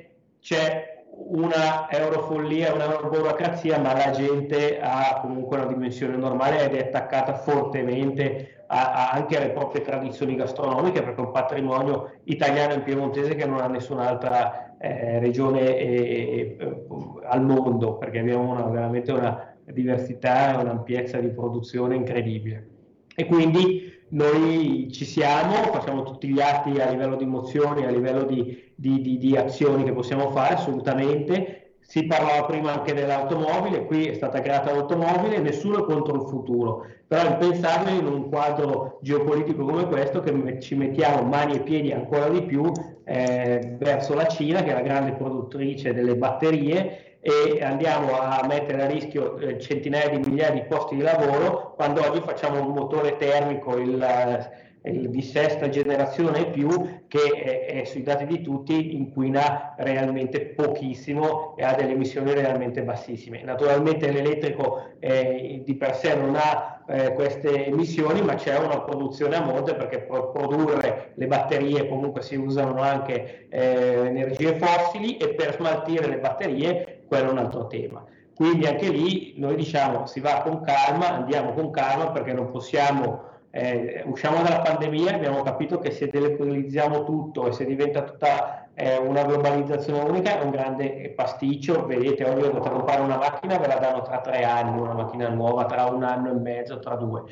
c'è una eurofollia, una euroburocrazia, ma la gente ha comunque una dimensione normale ed è attaccata fortemente a- a- anche alle proprie tradizioni gastronomiche, perché è un patrimonio italiano e piemontese che non ha nessun'altra eh, regione eh, eh, al mondo, perché abbiamo una- veramente una diversità e un'ampiezza di produzione incredibile. E quindi noi ci siamo, facciamo tutti gli atti a livello di mozioni, a livello di, di- di- di azioni che possiamo fare assolutamente. Si parlava prima anche dell'automobile, qui è stata creata l'automobile, nessuno è contro il futuro, però è impensabile in un quadro geopolitico come questo che ci mettiamo mani e piedi ancora di più eh, verso la Cina, che è la grande produttrice delle batterie, e andiamo a mettere a rischio eh, centinaia di migliaia di posti di lavoro quando oggi facciamo un motore termico, il, eh, il di sesta generazione più, che è, è sui dati di tutti inquina realmente pochissimo e ha delle emissioni realmente bassissime. Naturalmente l'elettrico eh, di per sé non ha eh, queste emissioni, ma c'è una produzione a monte perché per produrre le batterie comunque si usano anche eh, energie fossili e per smaltire le batterie quello è un altro tema. Quindi anche lì noi diciamo si va con calma, andiamo con calma perché non possiamo, eh, usciamo dalla pandemia, abbiamo capito che se delocalizziamo tutto e se diventa tutta eh, una globalizzazione unica è un grande pasticcio, vedete oggi dovete comprare una macchina, ve la danno tra tre anni, una macchina nuova, tra un anno e mezzo, tra due.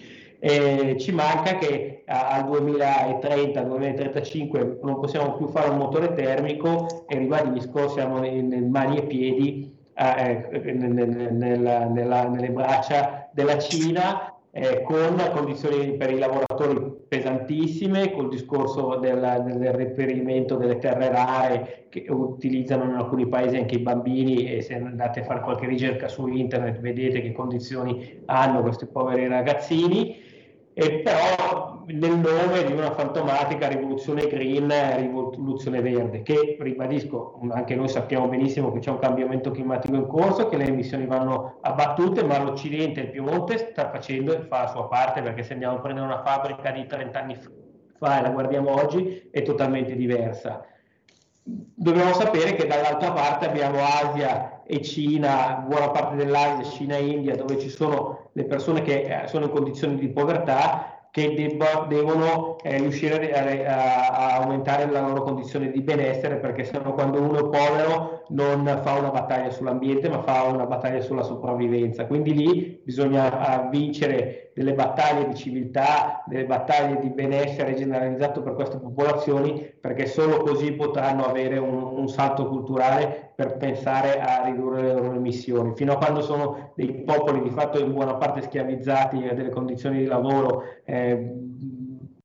E ci manca che al 2030-2035 non possiamo più fare un motore termico e ribadisco, siamo nei mani e piedi eh, eh, nel- nella- nella- nelle braccia della Cina eh, con condizioni per i lavoratori pesantissime, col discorso del, del reperimento delle terre rare che utilizzano in alcuni paesi anche i bambini e se andate a fare qualche ricerca su internet vedete che condizioni hanno questi poveri ragazzini e però nel nome di una fantomatica rivoluzione green, rivoluzione verde, che ribadisco, anche noi sappiamo benissimo che c'è un cambiamento climatico in corso, che le emissioni vanno abbattute, ma l'Occidente, il Piemonte, sta facendo e fa la sua parte, perché se andiamo a prendere una fabbrica di 30 anni fa e la guardiamo oggi, è totalmente diversa. Dobbiamo sapere che dall'altra parte abbiamo Asia e Cina, buona parte dell'Asia, Cina e India, dove ci sono le persone che eh, sono in condizioni di povertà che debba- devono eh, riuscire a, a- aumentare la loro condizione di benessere perché sennò quando uno è povero non fa una battaglia sull'ambiente ma fa una battaglia sulla sopravvivenza. Quindi lì bisogna ah, vincere delle battaglie di civiltà, delle battaglie di benessere generalizzato per queste popolazioni, perché solo così potranno avere un, un salto culturale per pensare a ridurre le loro emissioni. Fino a quando sono dei popoli di fatto in buona parte schiavizzati a delle condizioni di lavoro eh,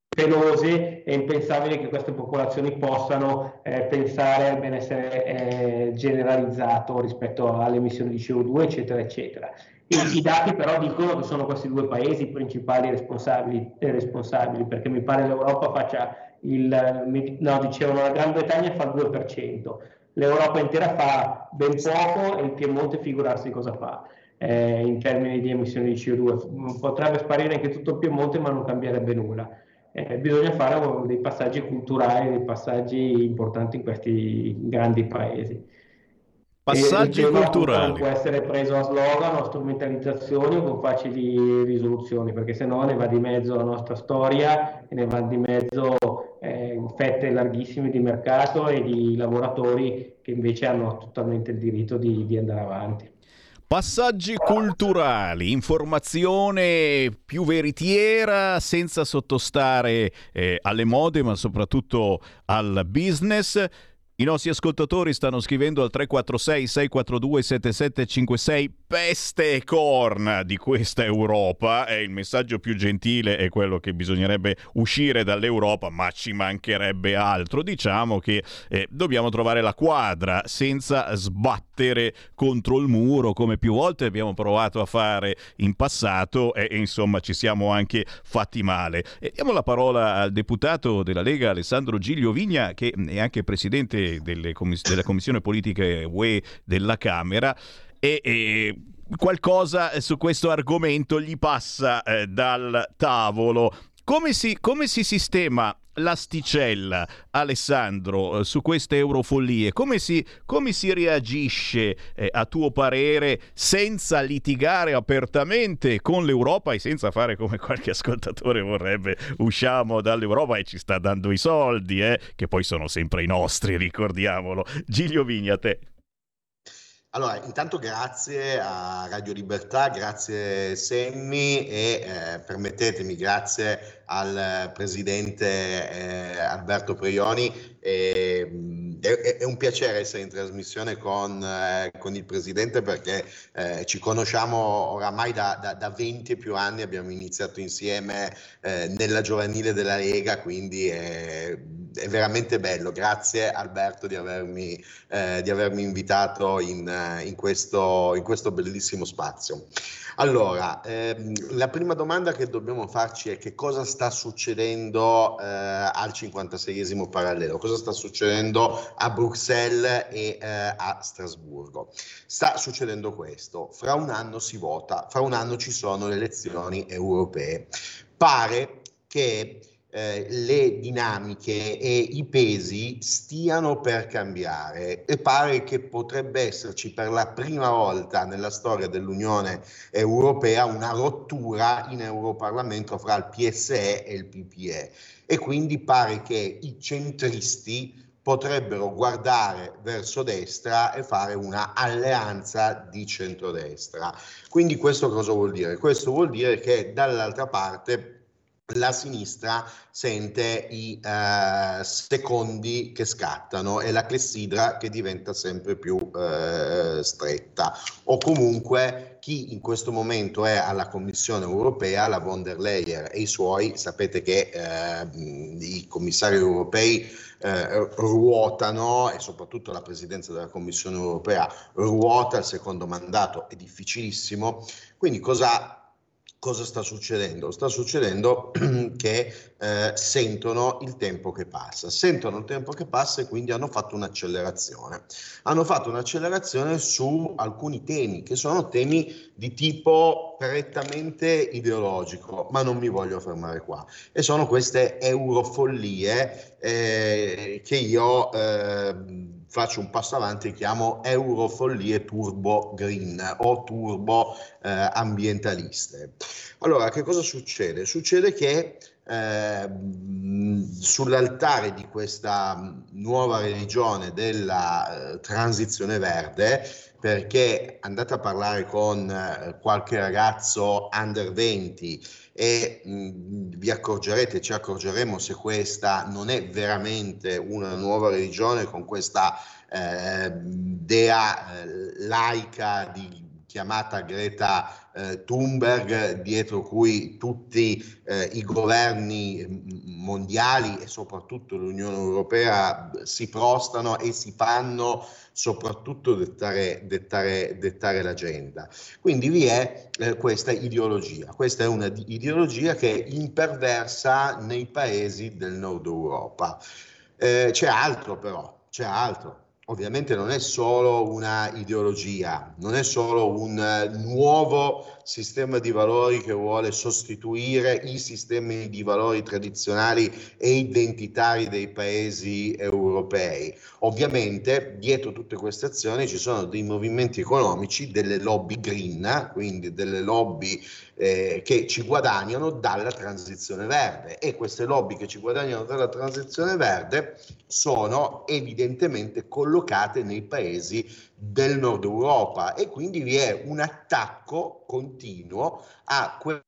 pelose, è impensabile che queste popolazioni possano eh, pensare al benessere eh, generalizzato rispetto alle emissioni di CO2, eccetera, eccetera. I, dati però dicono che sono questi due paesi i principali responsabili, responsabili perché mi pare l'Europa faccia il, no, dicevano la Gran Bretagna fa il 2%, l'Europa intera fa ben poco e il Piemonte figurarsi cosa fa. Eh, in termini di emissioni di CO2 potrebbe sparire anche tutto il Piemonte ma non cambierebbe nulla eh, bisogna fare dei passaggi culturali, dei passaggi importanti in questi grandi paesi. Passaggi culturali. Può essere preso a slogan o strumentalizzazioni o con facili risoluzioni, perché se no ne va di mezzo la nostra storia e ne va di mezzo eh, fette larghissime di mercato e di lavoratori che invece hanno totalmente il diritto di, di andare avanti. Passaggi culturali, informazione più veritiera senza sottostare eh, alle mode ma soprattutto al business. I nostri ascoltatori stanno scrivendo al 346 642 7756 peste e corna di questa Europa e il messaggio più gentile è quello che bisognerebbe uscire dall'Europa, ma ci mancherebbe altro. Diciamo che eh, dobbiamo trovare la quadra senza sbattere contro il muro come più volte abbiamo provato a fare in passato e, e insomma ci siamo anche fatti male. E diamo la parola al deputato della Lega Alessandro Giglio Vigna che è anche presidente commiss- della Commissione Politiche UE della Camera e, e qualcosa su questo argomento gli passa eh, dal tavolo. Come si, come si sistema l'asticella, Alessandro, eh, su queste eurofollie? Come si, come si reagisce, eh, a tuo parere, senza litigare apertamente con l'Europa e senza fare come qualche ascoltatore vorrebbe, usciamo dall'Europa e ci sta dando i soldi, eh, che poi sono sempre i nostri, ricordiamolo. Giglio Vigna, te. Allora, intanto grazie a Radio Libertà, grazie Semmi e eh, permettetemi grazie al presidente eh, Alberto Prioni. E, è, è, un piacere essere in trasmissione con, eh, con il presidente perché eh, ci conosciamo oramai da, da, da, 20 e più anni, abbiamo iniziato insieme eh, nella giovanile della Lega, quindi è, è veramente bello. Grazie Alberto di avermi, eh, di avermi invitato in, in, questo, in questo bellissimo spazio. Allora, ehm, la prima domanda che dobbiamo farci è che cosa sta succedendo eh, al 56esimo parallelo, cosa sta succedendo a Bruxelles e eh, a Strasburgo. Sta succedendo questo, fra un anno si vota, fra un anno ci sono le elezioni europee. Pare che eh, le dinamiche e i pesi stiano per cambiare e pare che potrebbe esserci per la prima volta nella storia dell'Unione Europea una rottura in Europarlamento fra il PSE e il PPE e quindi pare che i centristi potrebbero guardare verso destra e fare una alleanza di centrodestra. Quindi questo cosa vuol dire? Questo vuol dire che dall'altra parte la sinistra sente i uh, secondi che scattano e la clessidra che diventa sempre più uh, stretta. O comunque chi in questo momento è alla Commissione europea, la von der Leyen e i suoi, sapete che uh, i commissari europei ruotano e soprattutto la presidenza della Commissione europea ruota, il secondo mandato è difficilissimo, quindi cosa cosa sta succedendo? Sta succedendo che eh, sentono il tempo che passa, sentono il tempo che passa e quindi hanno fatto un'accelerazione. Hanno fatto un'accelerazione su alcuni temi che sono temi di tipo prettamente ideologico, ma non mi voglio fermare qua. E sono queste eurofollie eh, che io eh, faccio un passo avanti e chiamo eurofollie turbo green o turbo eh, ambientaliste. Allora, che cosa succede? Succede che eh, sull'altare di questa nuova religione della eh, transizione verde perché andate a parlare con eh, qualche ragazzo under 20 e mh, vi accorgerete, ci accorgeremo se questa non è veramente una nuova religione con questa eh, dea eh, laica di chiamata Greta eh, Thunberg, dietro cui tutti eh, i governi mm, mondiali e soprattutto l'Unione Europea si prostano e si fanno soprattutto dettare, dettare, dettare l'agenda. Quindi vi è eh, questa ideologia, questa è una ideologia che è imperversa nei paesi del nord Europa. Eh, c'è altro però, c'è altro ovviamente non è solo una ideologia, non è solo un uh, nuovo sistema di valori che vuole sostituire i sistemi di valori tradizionali e identitari dei paesi europei. Ovviamente dietro tutte queste azioni ci sono dei movimenti economici, delle lobby green, quindi delle lobby eh, che ci guadagnano dalla transizione verde e queste lobby che ci guadagnano dalla transizione verde sono evidentemente collocate nei paesi del nord Europa e quindi vi è un attacco continuo a que-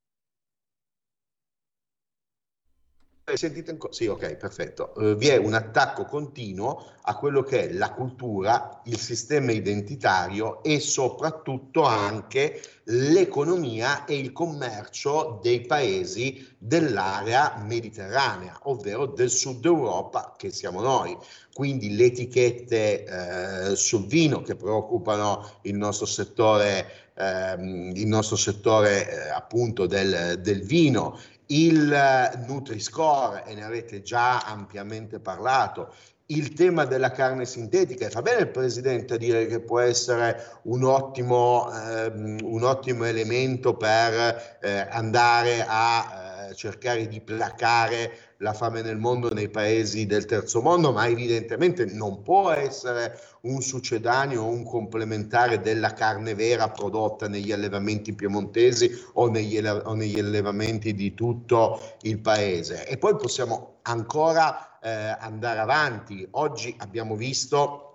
Sentite ancora? Sì, ok, perfetto. Uh, vi è un attacco continuo a quello che è la cultura, il sistema identitario e soprattutto anche l'economia e il commercio dei paesi dell'area mediterranea, ovvero del sud Europa che siamo noi. Quindi le etichette eh, sul vino che preoccupano il nostro settore, ehm, il nostro settore eh, appunto del, del vino, il Nutri-Score, e ne avete già ampiamente parlato, il tema della carne sintetica, e fa bene il Presidente a dire che può essere un ottimo, ehm, un ottimo elemento per eh, andare a eh, cercare di placare la fame nel mondo nei paesi del terzo mondo, ma evidentemente non può essere un succedaneo o un complementare della carne vera prodotta negli allevamenti piemontesi o negli, o negli allevamenti di tutto il paese. E poi possiamo ancora eh, andare avanti. Oggi abbiamo visto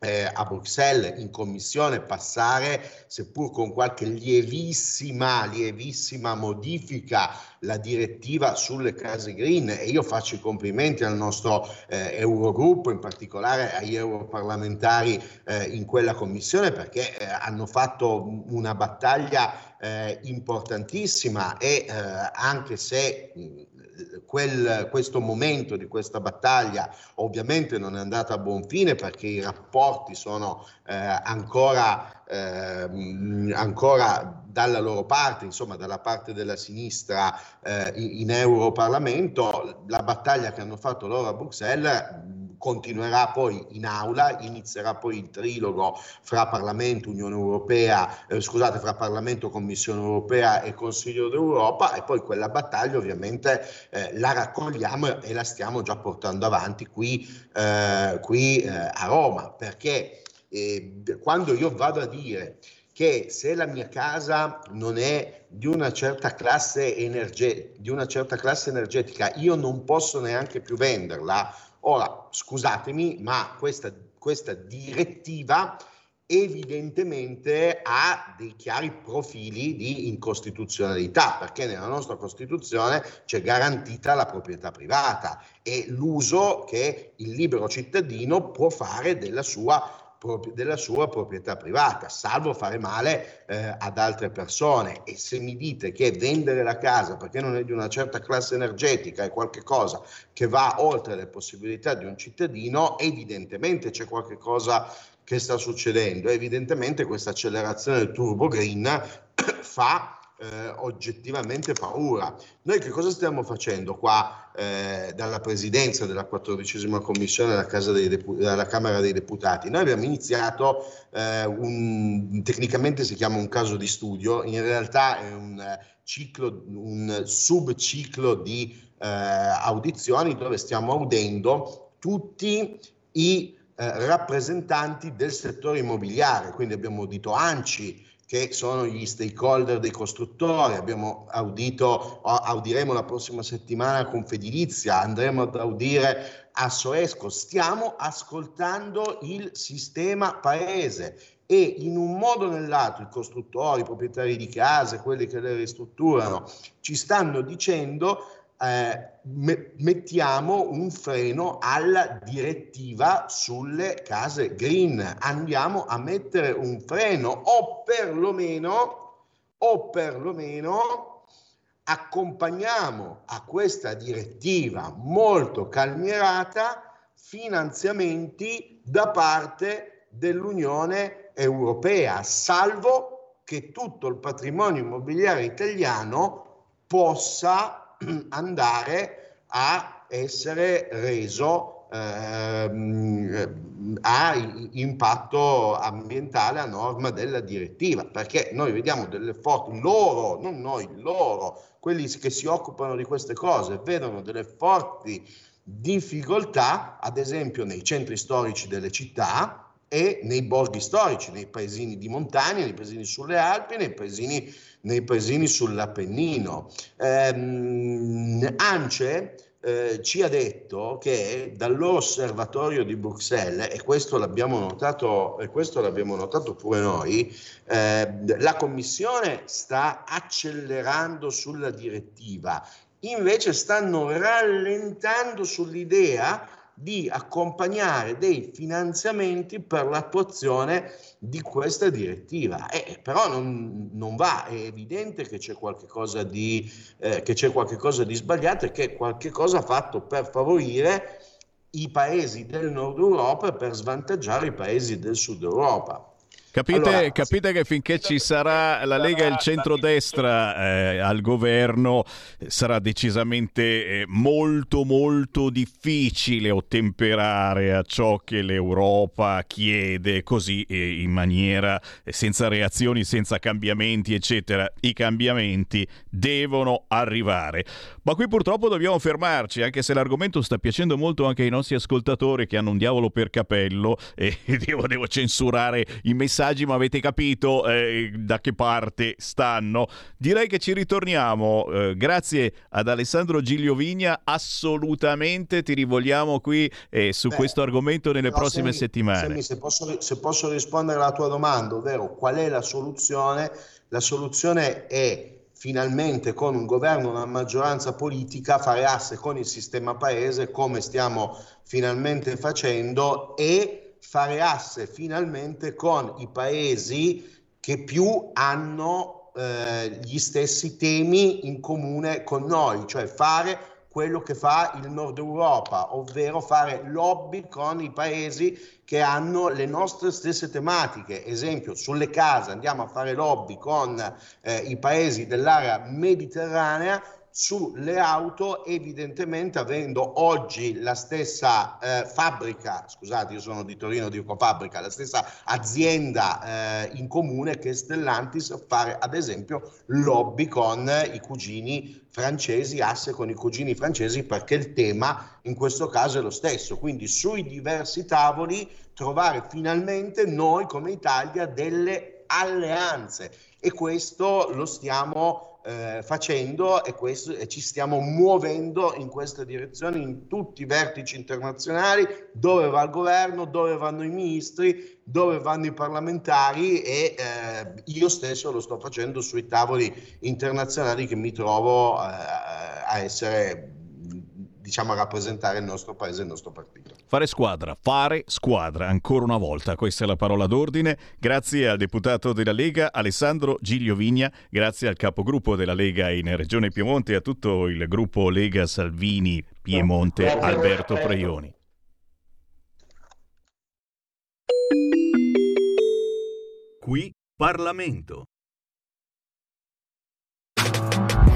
eh, a Bruxelles in commissione passare, seppur con qualche lievissima, lievissima modifica, la direttiva sulle case green. E io faccio i complimenti al nostro eh, Eurogruppo, in particolare agli europarlamentari eh, in quella commissione perché eh, hanno fatto una battaglia eh, importantissima e eh, anche se mh, quel, questo momento di questa battaglia ovviamente non è andata a buon fine perché i rapporti sono eh, ancora, eh, ancora dalla loro parte, insomma dalla parte della sinistra eh, in Europarlamento, la battaglia che hanno fatto loro a Bruxelles continuerà poi in aula, inizierà poi il trilogo fra Parlamento, Unione Europea, eh, scusate, fra Parlamento, Commissione Europea e Consiglio d'Europa e poi quella battaglia ovviamente eh, la raccogliamo e la stiamo già portando avanti qui, eh, qui eh, a Roma, perché eh, quando io vado a dire che se la mia casa non è di una certa classe, energe- di una certa classe energetica, io non posso neanche più venderla Ora, scusatemi, ma questa, questa direttiva evidentemente ha dei chiari profili di incostituzionalità, perché nella nostra Costituzione c'è garantita la proprietà privata e l'uso che il libero cittadino può fare della sua della sua proprietà privata, salvo fare male eh, ad altre persone. E se mi dite che vendere la casa perché non è di una certa classe energetica è qualcosa che va oltre le possibilità di un cittadino, evidentemente c'è qualcosa che sta succedendo. Evidentemente questa accelerazione del turbo green fa eh, oggettivamente paura. Noi che cosa stiamo facendo qua eh, dalla presidenza della quattordicesima commissione della, Depu- della, Camera dei Deputati? Noi abbiamo iniziato eh, un, tecnicamente si chiama un caso di studio, in realtà è un ciclo, un subciclo di eh, audizioni dove stiamo audendo tutti i eh, rappresentanti del settore immobiliare, quindi abbiamo audito ANCI, che sono gli stakeholder dei costruttori. Abbiamo audito, audiremo la prossima settimana con Fedilizia, andremo ad audire a Soesco. Stiamo ascoltando il sistema paese e in un modo o nell'altro i costruttori, i proprietari di case, quelli che le ristrutturano, ci stanno dicendo eh, me- mettiamo un freno alla direttiva sulle case green, andiamo a mettere un freno o perlomeno, o perlomeno accompagniamo a questa direttiva molto calmierata finanziamenti da parte dell'Unione Europea, salvo che tutto il patrimonio immobiliare italiano possa andare a essere reso ehm, a impatto ambientale a norma della direttiva, perché noi vediamo delle forti, loro, non noi, loro, quelli che si occupano di queste cose, vedono delle forti difficoltà, ad esempio nei centri storici delle città e nei borghi storici, nei paesini di montagna, nei paesini sulle Alpi, nei paesini, nei paesini sull'Appennino. Ehm, Ance eh, ci ha detto che dall'osservatorio di Bruxelles, e questo l'abbiamo notato, questo l'abbiamo notato pure noi, eh, la Commissione sta accelerando sulla direttiva, invece stanno rallentando sull'idea di accompagnare dei finanziamenti per l'attuazione di questa direttiva. Eh, però non, non, va, è evidente che c'è qualcosa di, eh, che di sbagliato e che qualcosa fatto per favorire i paesi del nord Europa per svantaggiare i paesi del sud Europa. Capite, Allora, capite che finché ci sarà la Lega e il centrodestra eh, al governo sarà decisamente eh, molto molto difficile ottemperare a ciò che l'Europa chiede così eh, in maniera eh, senza reazioni, senza cambiamenti eccetera. I cambiamenti devono arrivare. Ma qui purtroppo dobbiamo fermarci anche se l'argomento sta piacendo molto anche ai nostri ascoltatori che hanno un diavolo per capello e devo, devo censurare i messaggi ma avete capito eh, da che parte stanno. Direi che ci ritorniamo. Eh, grazie ad Alessandro Giglio Vigna, assolutamente ti rivolgiamo qui eh, su Beh, questo argomento nelle prossime Sammy, settimane. Sammy, se, posso, se posso rispondere alla tua domanda, ovvero qual è la soluzione? La soluzione è finalmente con un governo, una maggioranza politica, fare asse con il sistema paese come stiamo finalmente facendo e fare asse finalmente con i paesi che più hanno eh, gli stessi temi in comune con noi, cioè fare quello che fa il Nord Europa, ovvero fare lobby con i paesi che hanno le nostre stesse tematiche. Esempio, sulle case andiamo a fare lobby con eh, i paesi dell'area mediterranea, sulle auto evidentemente avendo oggi la stessa eh, fabbrica, scusate io sono di Torino, dico fabbrica, la stessa azienda eh, in comune che Stellantis fare ad esempio lobby con i cugini francesi, asse con i cugini francesi perché il tema in questo caso è lo stesso, quindi sui diversi tavoli trovare finalmente noi come Italia delle alleanze. E questo lo stiamo eh, facendo e, questo, e ci stiamo muovendo in questa direzione in tutti i vertici internazionali dove va il governo, dove vanno i ministri, dove vanno i parlamentari e eh, io stesso lo sto facendo sui tavoli internazionali che mi trovo eh, a essere diciamo a rappresentare il nostro paese e il nostro partito. Fare squadra, fare squadra, ancora una volta, questa è la parola d'ordine. Grazie al deputato della Lega Alessandro Giglio Vigna, grazie al capogruppo della Lega in Regione Piemonte e a tutto il gruppo Lega Salvini Piemonte Alberto Preioni. Qui Parlamento.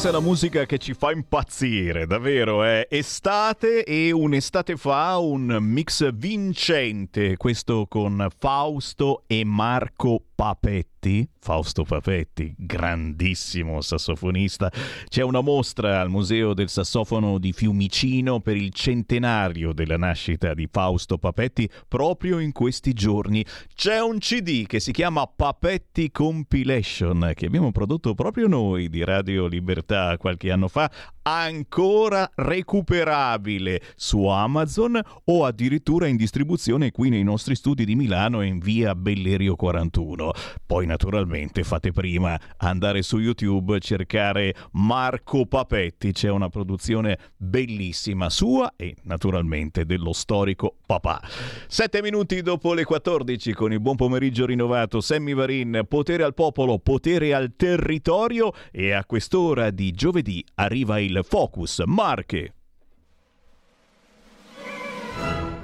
Questa è la musica che ci fa impazzire, davvero. È estate e un'estate fa un mix vincente, questo con Fausto e Marco Papetti. Fausto Papetti, grandissimo sassofonista. C'è una mostra al Museo del Sassofono di Fiumicino per il centenario della nascita di Fausto Papetti proprio in questi giorni. C'è un CD che si chiama Papetti Compilation che abbiamo prodotto proprio noi di Radio Libertà qualche anno fa, ancora recuperabile su Amazon o addirittura in distribuzione qui nei nostri studi di Milano in via Bellerio 41. Poi naturalmente fate prima andare su YouTube, cercare Marco Papetti, c'è una produzione bellissima sua e naturalmente dello storico papà. Sette minuti dopo le 14 con il buon pomeriggio rinnovato Sammy Varin, potere al popolo, potere al territorio e a quest'ora di giovedì arriva il Focus Marche.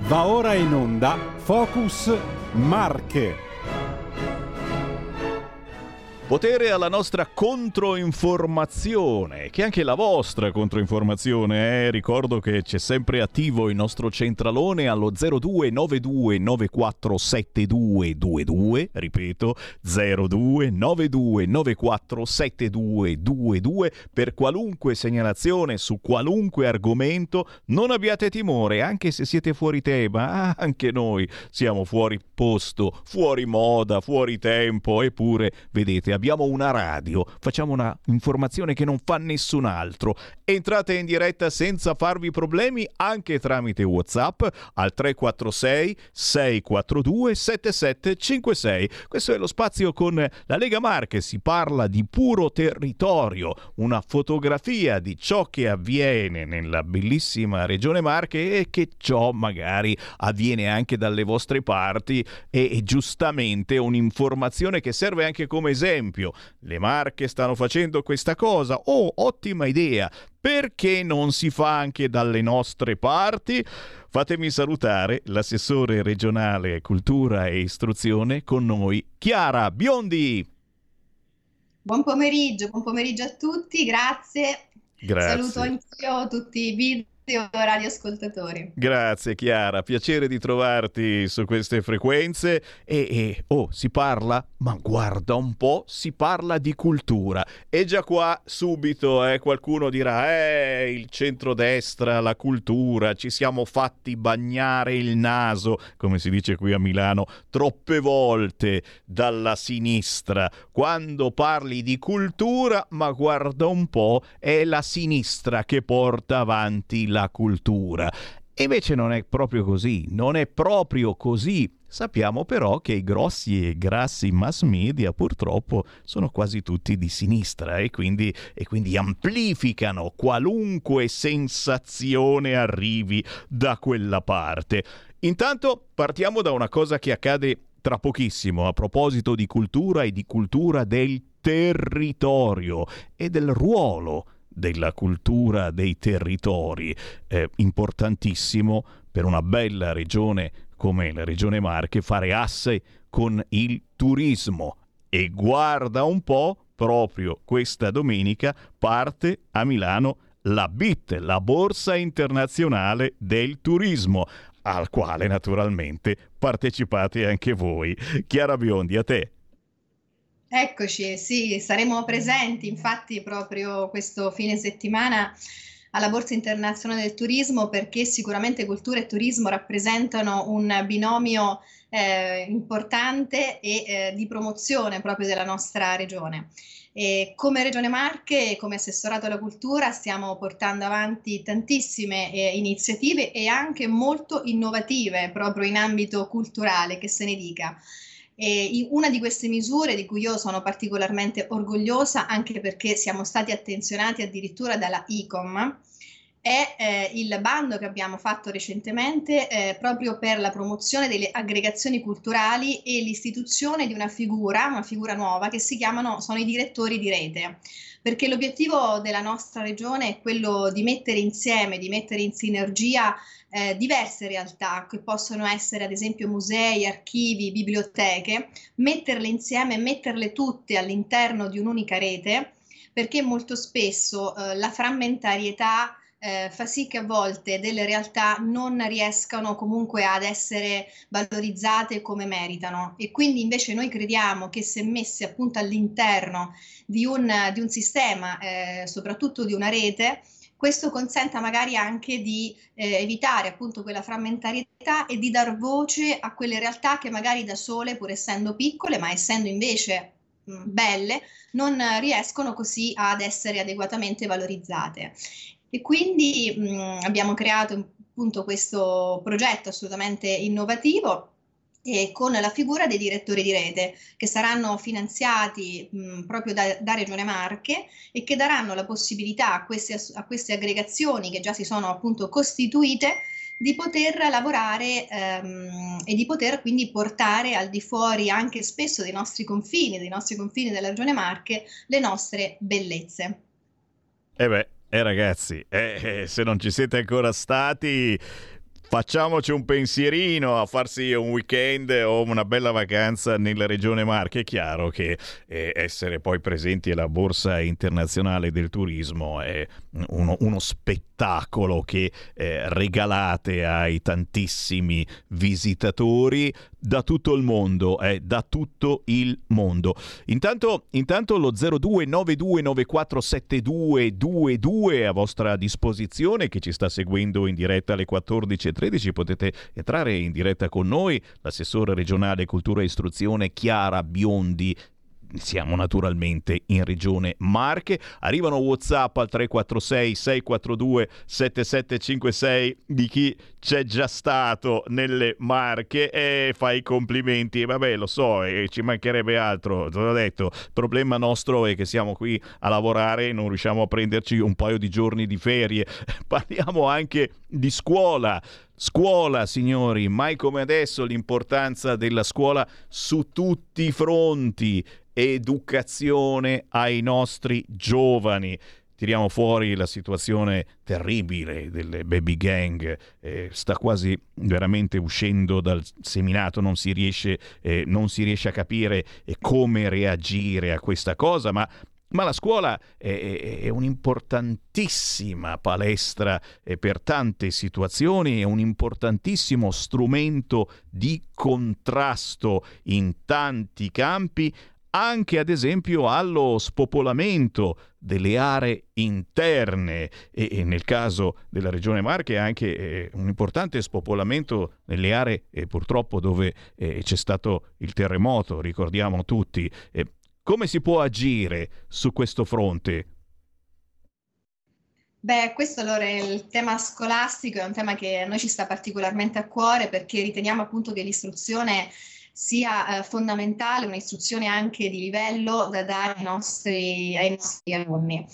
Va ora in onda Focus Marche. Potere alla nostra controinformazione, che anche la vostra controinformazione. Eh? Ricordo che c'è sempre attivo il nostro centralone allo 0292947222, ripeto 0292947222 per qualunque segnalazione su qualunque argomento. Non abbiate timore, anche se siete fuori tema, anche noi siamo fuori posto, fuori moda, fuori tempo, eppure vedete abbiamo una radio, facciamo una informazione che non fa nessun altro. Entrate in diretta senza farvi problemi anche tramite WhatsApp al 346 642 7756. Questo è lo spazio con la Lega Marche, si parla di puro territorio, una fotografia di ciò che avviene nella bellissima regione Marche e che ciò magari avviene anche dalle vostre parti e, giustamente un'informazione che serve anche come esempio. Le Marche stanno facendo questa cosa. Oh, ottima idea. Perché non si fa anche dalle nostre parti? Fatemi salutare l'assessore regionale Cultura e Istruzione con noi, Chiara Biondi. Buon pomeriggio, buon pomeriggio a tutti, grazie. Grazie. Saluto anch'io tutti i video radioascoltatori. Grazie Chiara, piacere di trovarti su queste frequenze e, e, oh, si parla, ma guarda un po', si parla di cultura e già qua subito eh, qualcuno dirà eh, il centrodestra, la cultura, ci siamo fatti bagnare il naso, come si dice qui a Milano, troppe volte dalla sinistra. Quando parli di cultura, ma guarda un po', è la sinistra che porta avanti la cultura. E invece non è proprio così, non è proprio così. Sappiamo però che i grossi e grassi mass media purtroppo sono quasi tutti di sinistra e quindi, e quindi amplificano qualunque sensazione arrivi da quella parte. Intanto partiamo da una cosa che accade tra pochissimo a proposito di cultura e di cultura del territorio e del ruolo della cultura dei territori, eh, importantissimo per una bella regione come la regione Marche fare asse con il turismo. E guarda un po', proprio questa domenica parte a Milano la BIT, la Borsa Internazionale del Turismo, al quale naturalmente partecipate anche voi. Chiara Biondi, a te. Eccoci, sì, saremo presenti infatti proprio questo fine settimana alla Borsa Internazionale del Turismo perché sicuramente cultura e turismo rappresentano un binomio eh, importante e eh, di promozione proprio della nostra regione. E come Regione Marche come Assessorato alla Cultura stiamo portando avanti tantissime eh, iniziative e anche molto innovative proprio in ambito culturale, che se ne dica. E una di queste misure di cui io sono particolarmente orgogliosa, anche perché siamo stati attenzionati addirittura dalla ICOM, è eh, il bando che abbiamo fatto recentemente eh, proprio per la promozione delle aggregazioni culturali e l'istituzione di una figura, una figura nuova che si chiamano, sono i direttori di rete, perché l'obiettivo della nostra regione è quello di mettere insieme, di mettere in sinergia eh, diverse realtà che possono essere ad esempio musei, archivi, biblioteche, metterle insieme, metterle tutte all'interno di un'unica rete perché molto spesso eh, la frammentarietà eh, fa sì che a volte delle realtà non riescano comunque ad essere valorizzate come meritano. E quindi invece noi crediamo che se messe appunto all'interno di un, di un sistema, eh, soprattutto di una rete, questo consenta magari anche di eh, evitare appunto quella frammentarietà e di dar voce a quelle realtà che magari da sole, pur essendo piccole, ma essendo invece mh, belle, non riescono così ad essere adeguatamente valorizzate. E quindi mh, abbiamo creato appunto questo progetto assolutamente innovativo e con la figura dei direttori di rete che saranno finanziati mh, proprio da, da, Regione Marche e che daranno la possibilità a queste, a queste, aggregazioni che già si sono appunto costituite di poter lavorare ehm, e di poter quindi portare al di fuori anche spesso dei nostri confini, dei nostri confini della Regione Marche, le nostre bellezze. Eh beh, eh ragazzi, eh, eh, se non ci siete ancora stati, facciamoci un pensierino a farsi un weekend o una bella vacanza nella regione Marche. È chiaro che eh, essere poi presenti alla Borsa Internazionale del Turismo è uno, uno spettacolo che eh, regalate ai tantissimi visitatori da tutto il mondo, eh, da tutto il mondo. Intanto, intanto lo 0292947222 a vostra disposizione, che ci sta seguendo in diretta alle 14.13, potete entrare in diretta con noi, l'assessore regionale cultura e istruzione Chiara Biondi siamo naturalmente in regione Marche. Arrivano WhatsApp al 346 642 7756 di chi c'è già stato nelle Marche e fa i complimenti. Vabbè, lo so, e ci mancherebbe altro. Te l'ho detto, il problema nostro è che siamo qui a lavorare e non riusciamo a prenderci un paio di giorni di ferie. Parliamo anche di scuola. Scuola, signori, mai come adesso l'importanza della scuola su tutti i fronti educazione ai nostri giovani. Tiriamo fuori la situazione terribile delle baby gang, eh, sta quasi veramente uscendo dal seminato, non si riesce, eh, non si riesce a capire eh, come reagire a questa cosa, ma ma la scuola è, è un'importantissima palestra eh, per tante situazioni, è un importantissimo strumento di contrasto in tanti campi, anche ad esempio allo spopolamento delle aree interne e, e nel caso della regione Marche anche eh, un importante spopolamento nelle aree eh, purtroppo dove eh, c'è stato il terremoto, ricordiamo tutti. Come si può agire su questo fronte? Beh, questo allora è il tema scolastico, è un tema che a noi ci sta particolarmente a cuore perché riteniamo appunto che l'istruzione sia eh, fondamentale un'istruzione anche di livello da dare ai nostri, ai nostri alunni.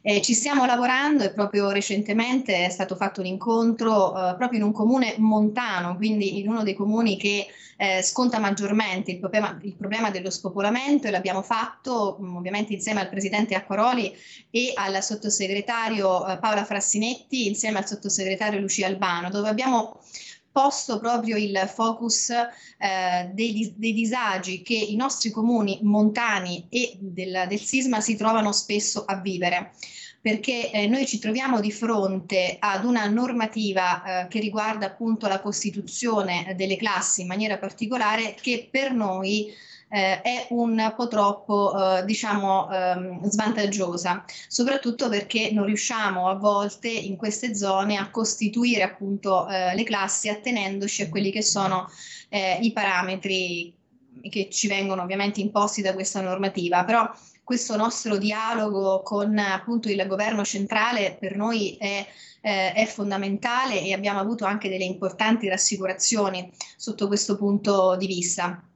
Eh, ci stiamo lavorando e proprio recentemente è stato fatto un incontro eh, proprio in un comune montano, quindi in uno dei comuni che eh, sconta maggiormente il problema, il problema, dello spopolamento e l'abbiamo fatto mh, mm, ovviamente insieme al presidente Acquaroli e al sottosegretario eh, Paola Frassinetti insieme al sottosegretario Lucia Albano, dove abbiamo posto proprio il focus eh, dei, dei, disagi che i nostri comuni montani e del, del sisma si trovano spesso a vivere. Perché eh, noi ci troviamo di fronte ad una normativa eh, che riguarda appunto la costituzione delle classi in maniera particolare che per noi eh, è un po' troppo, eh, diciamo, ehm, svantaggiosa, soprattutto perché non riusciamo a volte in queste zone a costituire appunto eh, le classi attenendoci a quelli che sono eh, i parametri che ci vengono ovviamente imposti da questa normativa, però questo nostro dialogo con appunto il governo centrale per noi è, eh, è, fondamentale e abbiamo avuto anche delle importanti rassicurazioni sotto questo punto di vista.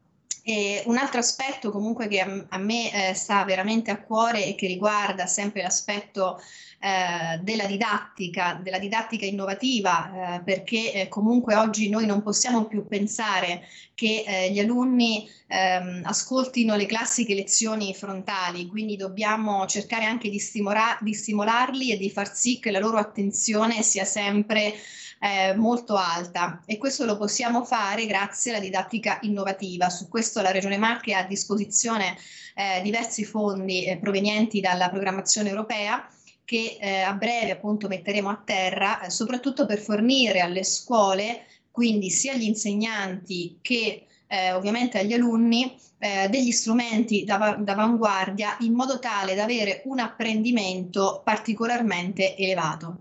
E un altro aspetto comunque che a, me eh, sta veramente a cuore e che riguarda sempre l'aspetto eh, della didattica, della didattica innovativa, eh, perché eh, comunque oggi noi non possiamo più pensare che eh, gli alunni ehm, ascoltino le classiche lezioni frontali, quindi dobbiamo cercare anche di, stimola- di stimolarli e di far sì che la loro attenzione sia sempre eh, molto alta e questo lo possiamo fare grazie alla didattica innovativa. Su questo la Regione Marche ha a disposizione eh, diversi fondi eh, provenienti dalla programmazione europea che eh, a breve appunto metteremo a terra, eh, soprattutto per fornire alle scuole, quindi sia agli insegnanti che eh, ovviamente agli alunni, eh, degli strumenti d'av- d'avanguardia in modo tale da avere un apprendimento particolarmente elevato.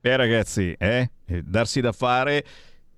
Beh ragazzi, eh? Eh, darsi da fare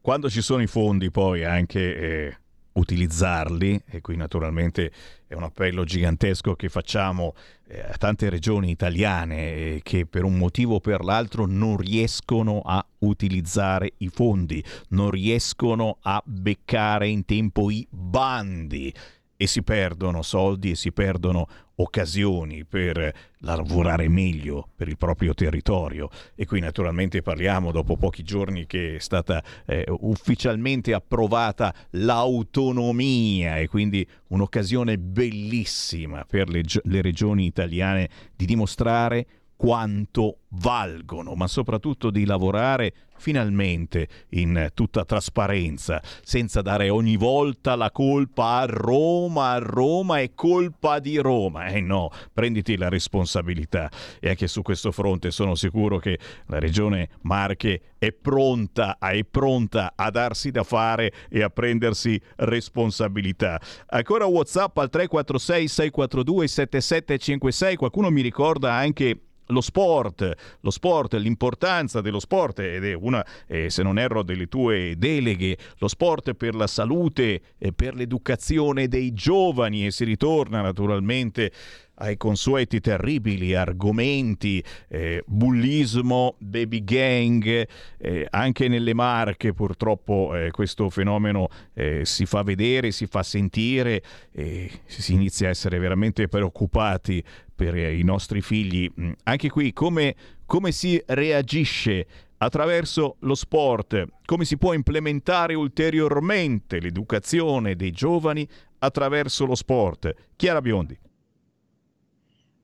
quando ci sono i fondi poi anche eh, utilizzarli e qui naturalmente è un appello gigantesco che facciamo eh, a tante regioni italiane eh, che per un motivo o per l'altro non riescono a utilizzare i fondi, non riescono a beccare in tempo i bandi e si perdono soldi e si perdono occasioni per lavorare meglio per il proprio territorio. E qui naturalmente parliamo dopo pochi giorni che è stata eh, ufficialmente approvata l'autonomia e quindi un'occasione bellissima per le, le regioni italiane di dimostrare quanto valgono, ma soprattutto di lavorare finalmente in tutta trasparenza, senza dare ogni volta la colpa a Roma, a Roma è colpa di Roma. Eh no, prenditi la responsabilità. E anche su questo fronte sono sicuro che la regione Marche è pronta, è pronta a darsi da fare e a prendersi responsabilità. Ancora WhatsApp al 346 642 7756, qualcuno mi ricorda anche lo sport, lo sport, l'importanza dello sport ed è una, eh, se non erro, delle tue deleghe, lo sport per la salute e per l'educazione dei giovani e si ritorna naturalmente ai consueti terribili argomenti, eh, bullismo, baby gang, eh, anche nelle marche purtroppo eh, questo fenomeno eh, si fa vedere, si fa sentire e si inizia a essere veramente preoccupati per i nostri figli. Mm, anche qui come, come si reagisce attraverso lo sport, come si può implementare ulteriormente l'educazione dei giovani attraverso lo sport. Chiara Biondi.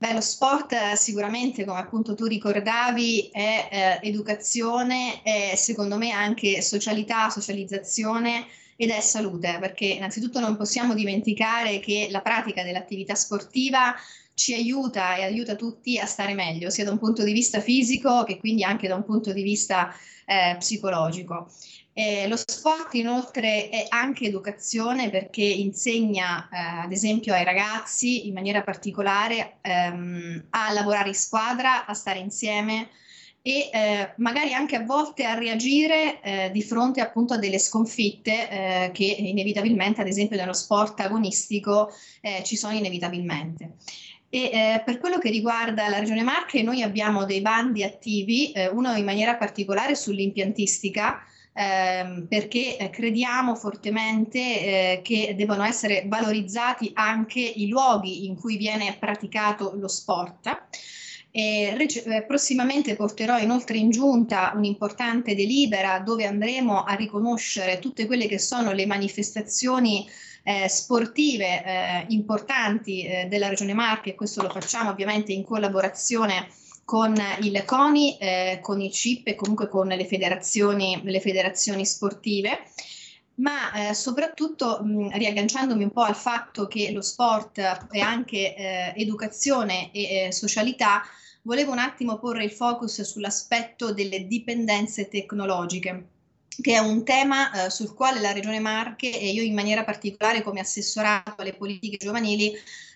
Beh, lo sport eh, sicuramente, come appunto tu ricordavi, è eh, educazione, è secondo me anche socialità, socializzazione ed è salute, perché innanzitutto non possiamo dimenticare che la pratica dell'attività sportiva ci aiuta e aiuta tutti a stare meglio, sia da un punto di vista fisico che quindi anche da un punto di vista eh, psicologico. Eh, lo sport inoltre è anche educazione perché insegna eh, ad esempio ai ragazzi in maniera particolare ehm, a lavorare in squadra, a stare insieme e eh, magari anche a volte a reagire eh, di fronte appunto a delle sconfitte eh, che inevitabilmente ad esempio nello sport agonistico eh, ci sono inevitabilmente. E eh, per quello che riguarda la Regione Marche, noi abbiamo dei bandi attivi, eh, uno in maniera particolare sull'impiantistica, ehm, perché eh, crediamo fortemente eh, che devono essere valorizzati anche i luoghi in cui viene praticato lo sport. E, eh, prossimamente porterò inoltre in giunta un'importante delibera dove andremo a riconoscere tutte quelle che sono le manifestazioni eh, sportive eh, importanti eh, della Regione Marche e questo lo facciamo ovviamente in collaborazione con il CONI, eh, con il CIP e comunque con le federazioni, le federazioni sportive. Ma eh, soprattutto mh, riagganciandomi un po' al fatto che lo sport è anche eh, educazione e eh, socialità, volevo un attimo porre il focus sull'aspetto delle dipendenze tecnologiche che è un tema eh, sul quale la Regione Marche e io in maniera particolare come assessorato alle politiche giovanili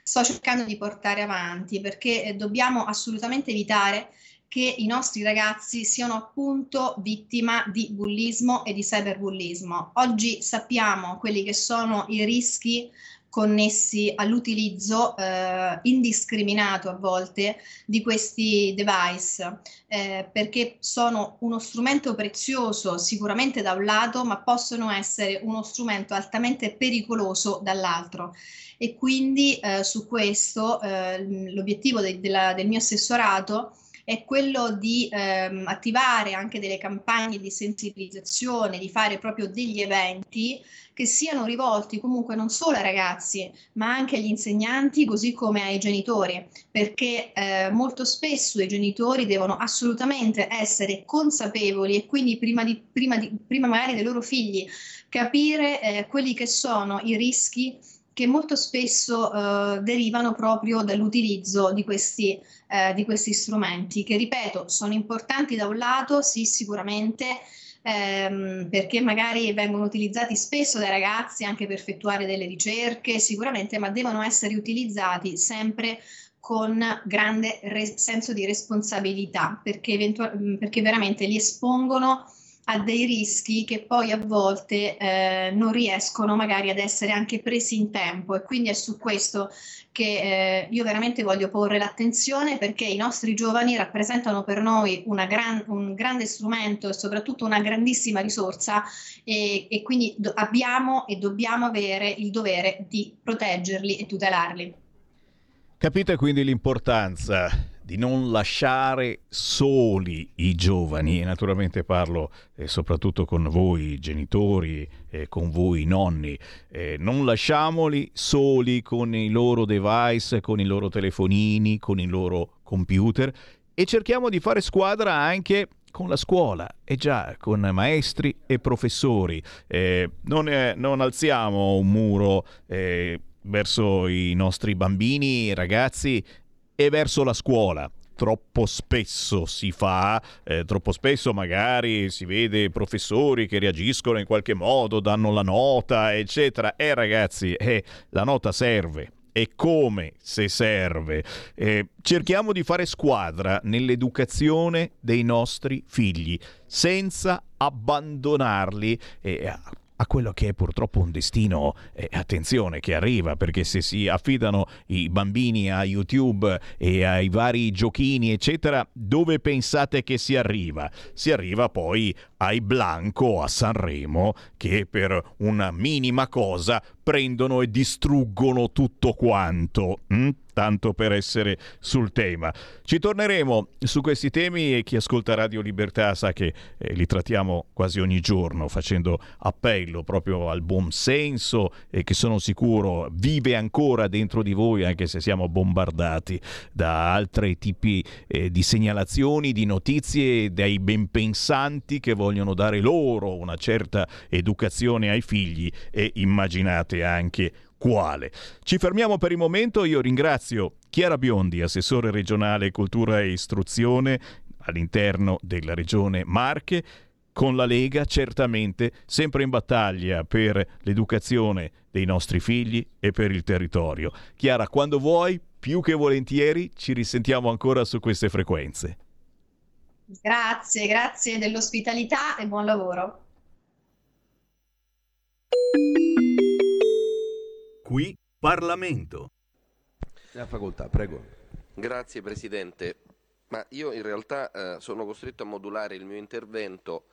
sto cercando di portare avanti perché eh, dobbiamo assolutamente evitare che i nostri ragazzi siano appunto vittima di bullismo e di cyberbullismo. Oggi sappiamo quelli che sono i rischi connessi all'utilizzo eh, indiscriminato a volte di questi device, eh, perché sono uno strumento prezioso sicuramente da un lato, ma possono essere uno strumento altamente pericoloso dall'altro. E quindi eh, su questo eh, l'obiettivo de- della, del mio assessorato è quello di ehm, attivare anche delle campagne di sensibilizzazione, di fare proprio degli eventi che siano rivolti comunque non solo ai ragazzi, ma anche agli insegnanti, così come ai genitori, perché eh, molto spesso i genitori devono assolutamente essere consapevoli e quindi prima, di, prima, di, prima magari dei loro figli capire eh, quelli che sono i rischi che molto spesso eh, derivano proprio dall'utilizzo di questi, eh, di questi strumenti, che ripeto sono importanti da un lato, sì sicuramente, ehm, perché magari vengono utilizzati spesso dai ragazzi anche per effettuare delle ricerche, sicuramente, ma devono essere utilizzati sempre con grande re- senso di responsabilità, perché, eventu- perché veramente li espongono a dei rischi che poi a volte eh, non riescono magari ad essere anche presi in tempo e quindi è su questo che eh, io veramente voglio porre l'attenzione perché i nostri giovani rappresentano per noi gran, un grande strumento e soprattutto una grandissima risorsa e, e quindi do- abbiamo e dobbiamo avere il dovere di proteggerli e tutelarli. Capite quindi l'importanza di non lasciare soli i giovani, e naturalmente parlo eh, soprattutto con voi genitori e con voi nonni, eh, non lasciamoli soli con i loro device, con i loro telefonini, con i loro computer. E cerchiamo di fare squadra anche con la scuola. E già con maestri e professori. Eh, non, non, alziamo un muro eh, verso i nostri bambini, ragazzi e verso la scuola. Troppo spesso si fa, eh, troppo spesso magari si vede professori che reagiscono in qualche modo, danno la nota, eccetera. E eh, ragazzi, eh, la nota serve, e come se serve. Eh, cerchiamo di fare squadra nell'educazione dei nostri figli senza abbandonarli eh, a quello che è purtroppo un destino, eh, attenzione, che arriva, perché se si affidano i bambini a YouTube e ai vari giochini, eccetera, dove pensate che si arriva? Si arriva poi ai Blanco a Sanremo che per una minima cosa prendono e distruggono tutto quanto. Mm? Tanto per essere sul tema. Ci torneremo su questi temi e chi ascolta Radio Libertà sa che eh, li trattiamo quasi ogni giorno facendo appello proprio al buon senso e che sono sicuro vive ancora dentro di voi anche se siamo bombardati da altri tipi eh, di segnalazioni, di notizie dai benpensanti che vogliono dare loro una certa educazione ai figli e immaginate anche quale. Ci fermiamo per il momento, io ringrazio Chiara Biondi, assessore regionale cultura e istruzione all'interno della regione Marche, con la Lega certamente sempre in battaglia per l'educazione dei nostri figli e per il territorio. Chiara, quando vuoi, più che volentieri, ci risentiamo ancora su queste frequenze. Grazie, grazie dell'ospitalità e buon lavoro. Qui Parlamento. La facoltà, prego. Grazie Presidente. Ma io in realtà eh, sono costretto a modulare il mio intervento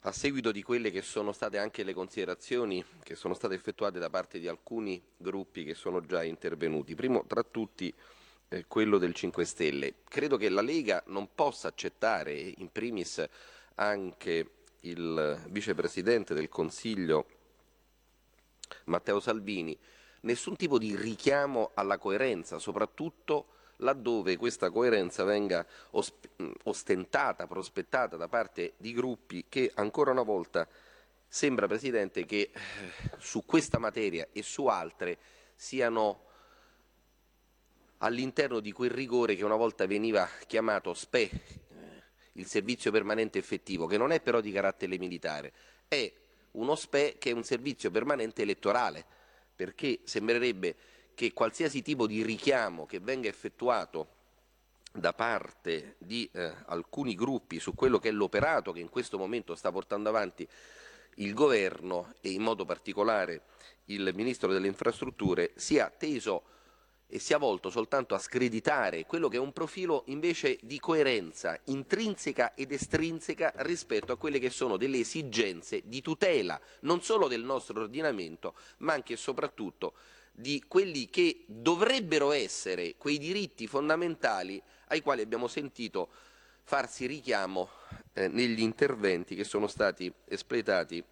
a seguito di quelle che sono state anche le considerazioni che sono state effettuate da parte di alcuni gruppi che sono già intervenuti. Primo tra tutti eh, quello del 5 Stelle. Credo che la Lega non possa accettare, in primis anche il Vicepresidente del Consiglio Matteo Salvini, nessun tipo di richiamo alla coerenza, soprattutto laddove questa coerenza venga ostentata, prospettata da parte di gruppi che ancora una volta sembra Presidente che eh, su questa materia e su altre siano all'interno di quel rigore che una volta veniva chiamato SPE, eh, il servizio permanente effettivo, che non è però di carattere militare, è uno SPE che è un servizio permanente elettorale, perché sembrerebbe che qualsiasi tipo di richiamo che venga effettuato da parte di eh, alcuni gruppi su quello che è l'operato che in questo momento sta portando avanti il governo e in modo particolare il Ministro delle Infrastrutture sia teso e sia volto soltanto a screditare quello che è un profilo invece di coerenza intrinseca ed estrinseca rispetto a quelle che sono delle esigenze di tutela non solo del nostro ordinamento, ma anche e soprattutto di quelli che dovrebbero essere quei diritti fondamentali ai quali abbiamo sentito farsi richiamo eh, negli interventi che sono stati espletati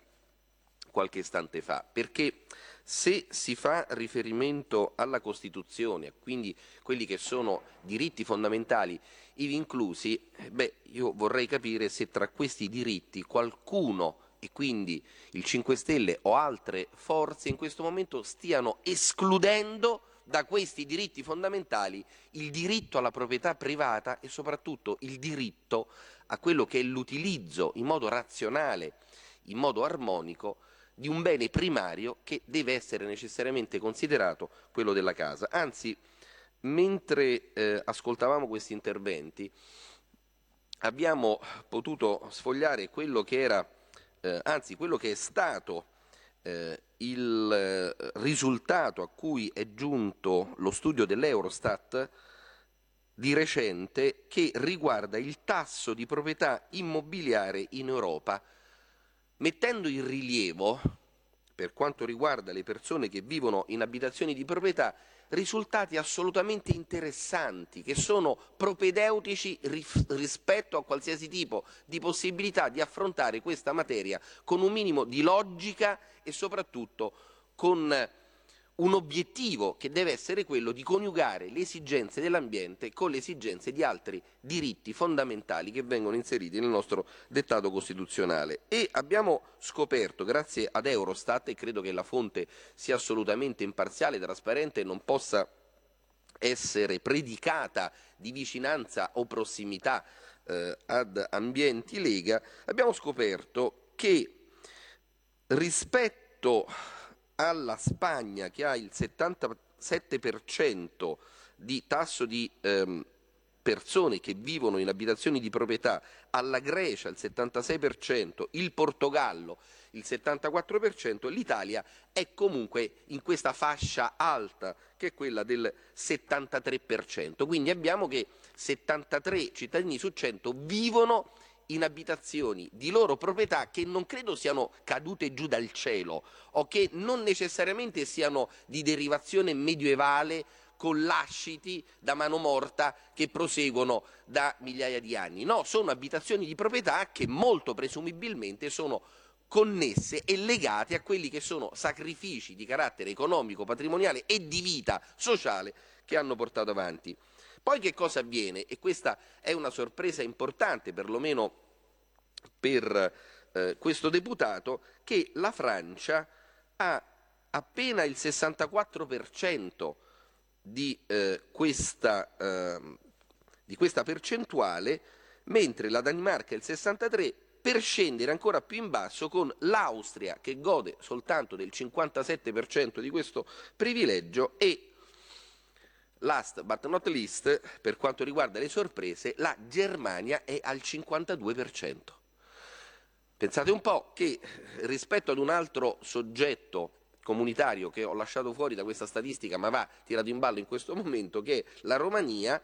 qualche istante fa, perché se si fa riferimento alla Costituzione, quindi quelli che sono diritti fondamentali, ivi inclusi, eh, beh, io vorrei capire se tra questi diritti qualcuno e quindi il 5 Stelle o altre forze in questo momento stiano escludendo da questi diritti fondamentali il diritto alla proprietà privata e soprattutto il diritto a quello che è l'utilizzo in modo razionale, in modo armonico di un bene primario che deve essere necessariamente considerato quello della casa. Anzi, mentre eh, ascoltavamo questi interventi, abbiamo potuto sfogliare quello che era, eh, anzi quello che è stato eh, il eh, risultato a cui è giunto lo studio dell'Eurostat di recente che riguarda il tasso di proprietà immobiliare in Europa, mettendo in rilievo, per quanto riguarda le persone che vivono in abitazioni di proprietà, risultati assolutamente interessanti, che sono propedeutici rispetto a qualsiasi tipo di possibilità di affrontare questa materia con un minimo di logica e soprattutto con un obiettivo che deve essere quello di coniugare le esigenze dell'ambiente con le esigenze di altri diritti fondamentali che vengono inseriti nel nostro dettato costituzionale. E abbiamo scoperto, grazie ad Eurostat, e credo che la fonte sia assolutamente imparziale, trasparente e non possa essere predicata di vicinanza o prossimità eh, ad ambienti Lega, abbiamo scoperto che rispetto alla Spagna che ha il 77% di tasso di ehm, persone che vivono in abitazioni di proprietà, alla Grecia il 76%, il Portogallo il 74%, l'Italia è comunque in questa fascia alta che è quella del 73%. Quindi abbiamo che 73 cittadini su 100 vivono in abitazioni di loro proprietà che non credo siano cadute giù dal cielo o che non necessariamente siano di derivazione medievale con lasciti da mano morta che proseguono da migliaia di anni. No, sono abitazioni di proprietà che molto presumibilmente sono connesse e legate a quelli che sono sacrifici di carattere economico, patrimoniale e di vita sociale che hanno portato avanti. Poi che cosa avviene? E questa è una sorpresa importante, perlomeno per eh, questo deputato, che la Francia ha appena il 64% di, eh, questa, eh, di questa percentuale, mentre la Danimarca il 63% per scendere ancora più in basso con l'Austria che gode soltanto del 57% di questo privilegio e Last but not least, per quanto riguarda le sorprese, la Germania è al 52%. Pensate un po' che rispetto ad un altro soggetto comunitario che ho lasciato fuori da questa statistica ma va tirato in ballo in questo momento, che è la Romania,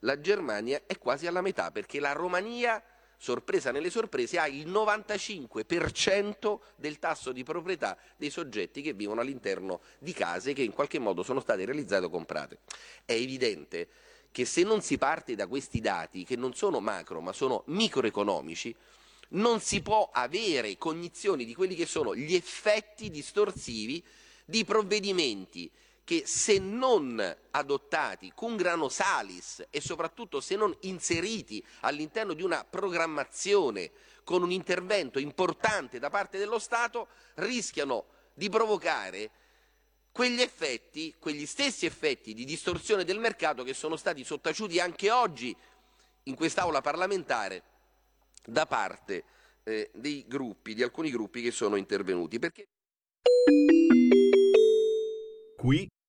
la Germania è quasi alla metà perché la Romania sorpresa nelle sorprese, ha il 95% del tasso di proprietà dei soggetti che vivono all'interno di case che in qualche modo sono state realizzate o comprate. È evidente che se non si parte da questi dati, che non sono macro ma sono microeconomici, non si può avere cognizione di quelli che sono gli effetti distorsivi di provvedimenti che se non adottati con grano salis e soprattutto se non inseriti all'interno di una programmazione con un intervento importante da parte dello Stato, rischiano di provocare quegli effetti, quegli stessi effetti di distorsione del mercato che sono stati sottaciuti anche oggi in quest'Aula parlamentare da parte eh, dei gruppi, di alcuni gruppi che sono intervenuti. Perché... Qui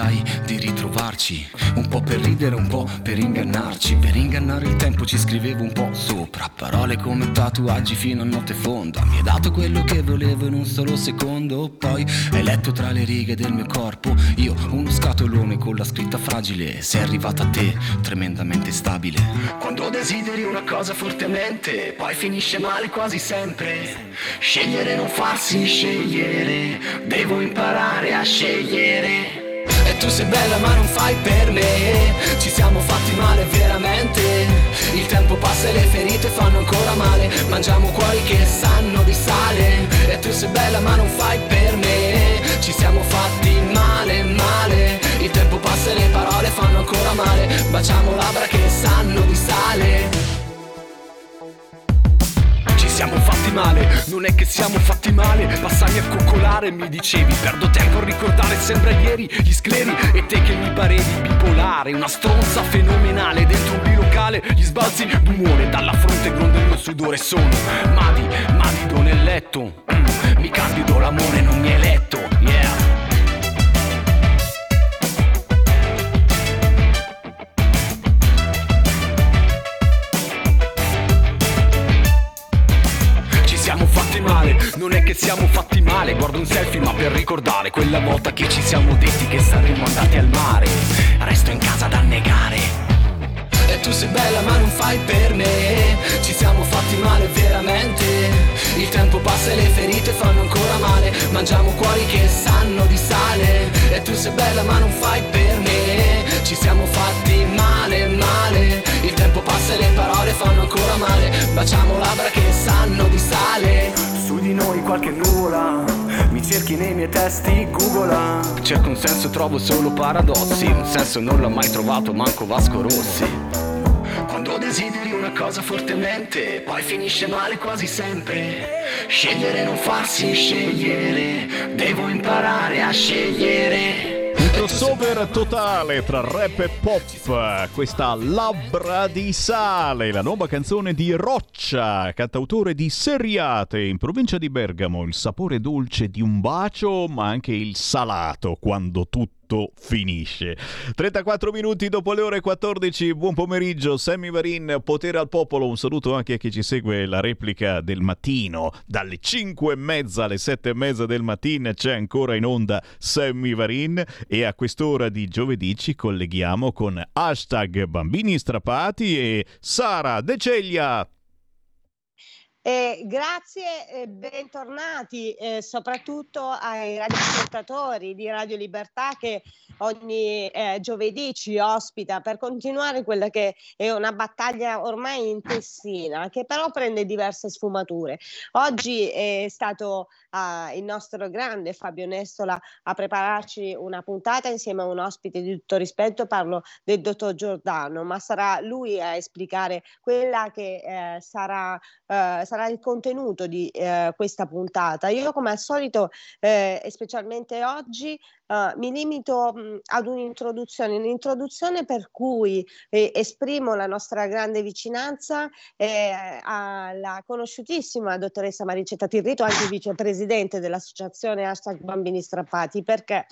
Sai, di ritrovarci. Un po' per ridere, un po' per ingannarci. Per ingannare il tempo ci scrivevo un po' sopra. Parole come tatuaggi fino a notte fonda. Mi hai dato quello che volevo in un solo secondo. Poi hai letto tra le righe del mio corpo. Io, uno scatolone con la scritta fragile. Sei arrivata a te, tremendamente stabile. Quando desideri una cosa fortemente, poi finisce male quasi sempre. Scegliere non farsi scegliere, devo imparare a scegliere. E tu sei bella ma non fai per me, ci siamo fatti male veramente. Il tempo passa e le ferite fanno ancora male, mangiamo cuori che sanno di sale. E tu sei bella ma non fai per me, ci siamo fatti male, male. Il tempo passa e le parole fanno ancora male, baciamo labbra che sanno di sale. Fatti male, non è che siamo fatti male. Passami a coccolare mi dicevi. Perdo tempo a ricordare sembra ieri Gli scleri e te che mi parevi bipolare Una stronza fenomenale. Dentro un bilocale Gli sbalzi d'umore. Dalla fronte gronda il mio sudore. Sono Madi, Madido nel letto. Mm, Mi candido l'amore non mi hai letto male, non è che siamo fatti male Guardo un selfie ma per ricordare Quella volta che ci siamo detti che saremmo andati al mare. Resto in casa da negare e tu sei bella ma non fai per me. Ci siamo fatti male veramente. Il tempo passa e le ferite fanno ancora male. Mangiamo cuori che sanno di sale. E tu sei bella ma non fai per me. Ci siamo fatti male, male. Il tempo passa e le parole fanno ancora male. Baciamo labbra che sanno di sale Su di noi qualche nuvola Mi cerchi nei miei testi, googla Cerco un senso, trovo solo paradossi Un senso non l'ho mai trovato, manco Vasco Rossi quando desideri una cosa fortemente, poi finisce male quasi sempre. Scegliere non farsi scegliere, devo imparare a scegliere. Crossover totale tra rap e pop, questa Labbra di Sale, la nuova canzone di Roccia, cantautore di Seriate in provincia di Bergamo, il sapore dolce di un bacio ma anche il salato quando tutto finisce. 34 minuti dopo le ore 14, buon pomeriggio, Sammy Varin, potere al popolo, un saluto anche a chi ci segue la replica del mattino, dalle 5 e mezza alle 7 e mezza del mattino c'è ancora in onda Sammy Varin e a quest'ora di giovedì ci colleghiamo con hashtag bambini strappati e Sara De Ceglia. Eh, grazie e bentornati eh, soprattutto ai radioascoltatori di Radio Libertà che ogni eh, giovedì ci ospita per continuare quella che è una battaglia ormai intestina che però prende diverse sfumature. Oggi è stato uh, il nostro grande Fabio Nestola a prepararci una puntata insieme a un ospite di tutto rispetto, parlo del dottor Giordano, ma sarà lui a esplicare quella che eh, sarà, eh, sarà il contenuto di eh, questa puntata. Io come al solito eh, e specialmente oggi Uh, mi limito mh, ad un'introduzione, un'introduzione per cui eh, esprimo la nostra grande vicinanza eh, alla conosciutissima dottoressa Maricetta Tirrito, anche vicepresidente dell'associazione Hashtag Bambini Strappati, perché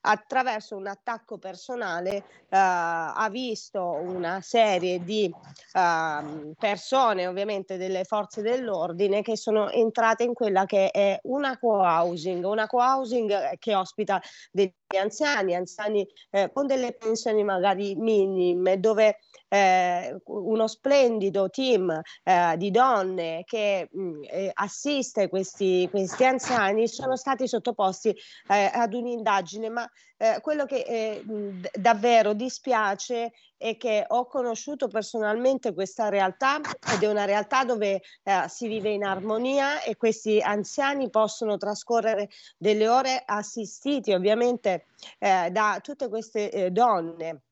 attraverso un attacco personale uh, ha visto una serie di uh, persone, ovviamente delle forze dell'ordine, che sono entrate in quella che è una co-housing, una co-housing che ospita dei anziani, anziani eh, con delle pensioni magari minime, dove eh, uno splendido team eh, di donne che mh, eh, assiste questi, questi anziani sono stati sottoposti eh, ad un'indagine, ma eh, quello che mh, davvero dispiace è che ho conosciuto personalmente questa realtà ed è una realtà dove si vive in armonia e questi anziani possono trascorrere delle ore assistiti ovviamente da tutte queste donne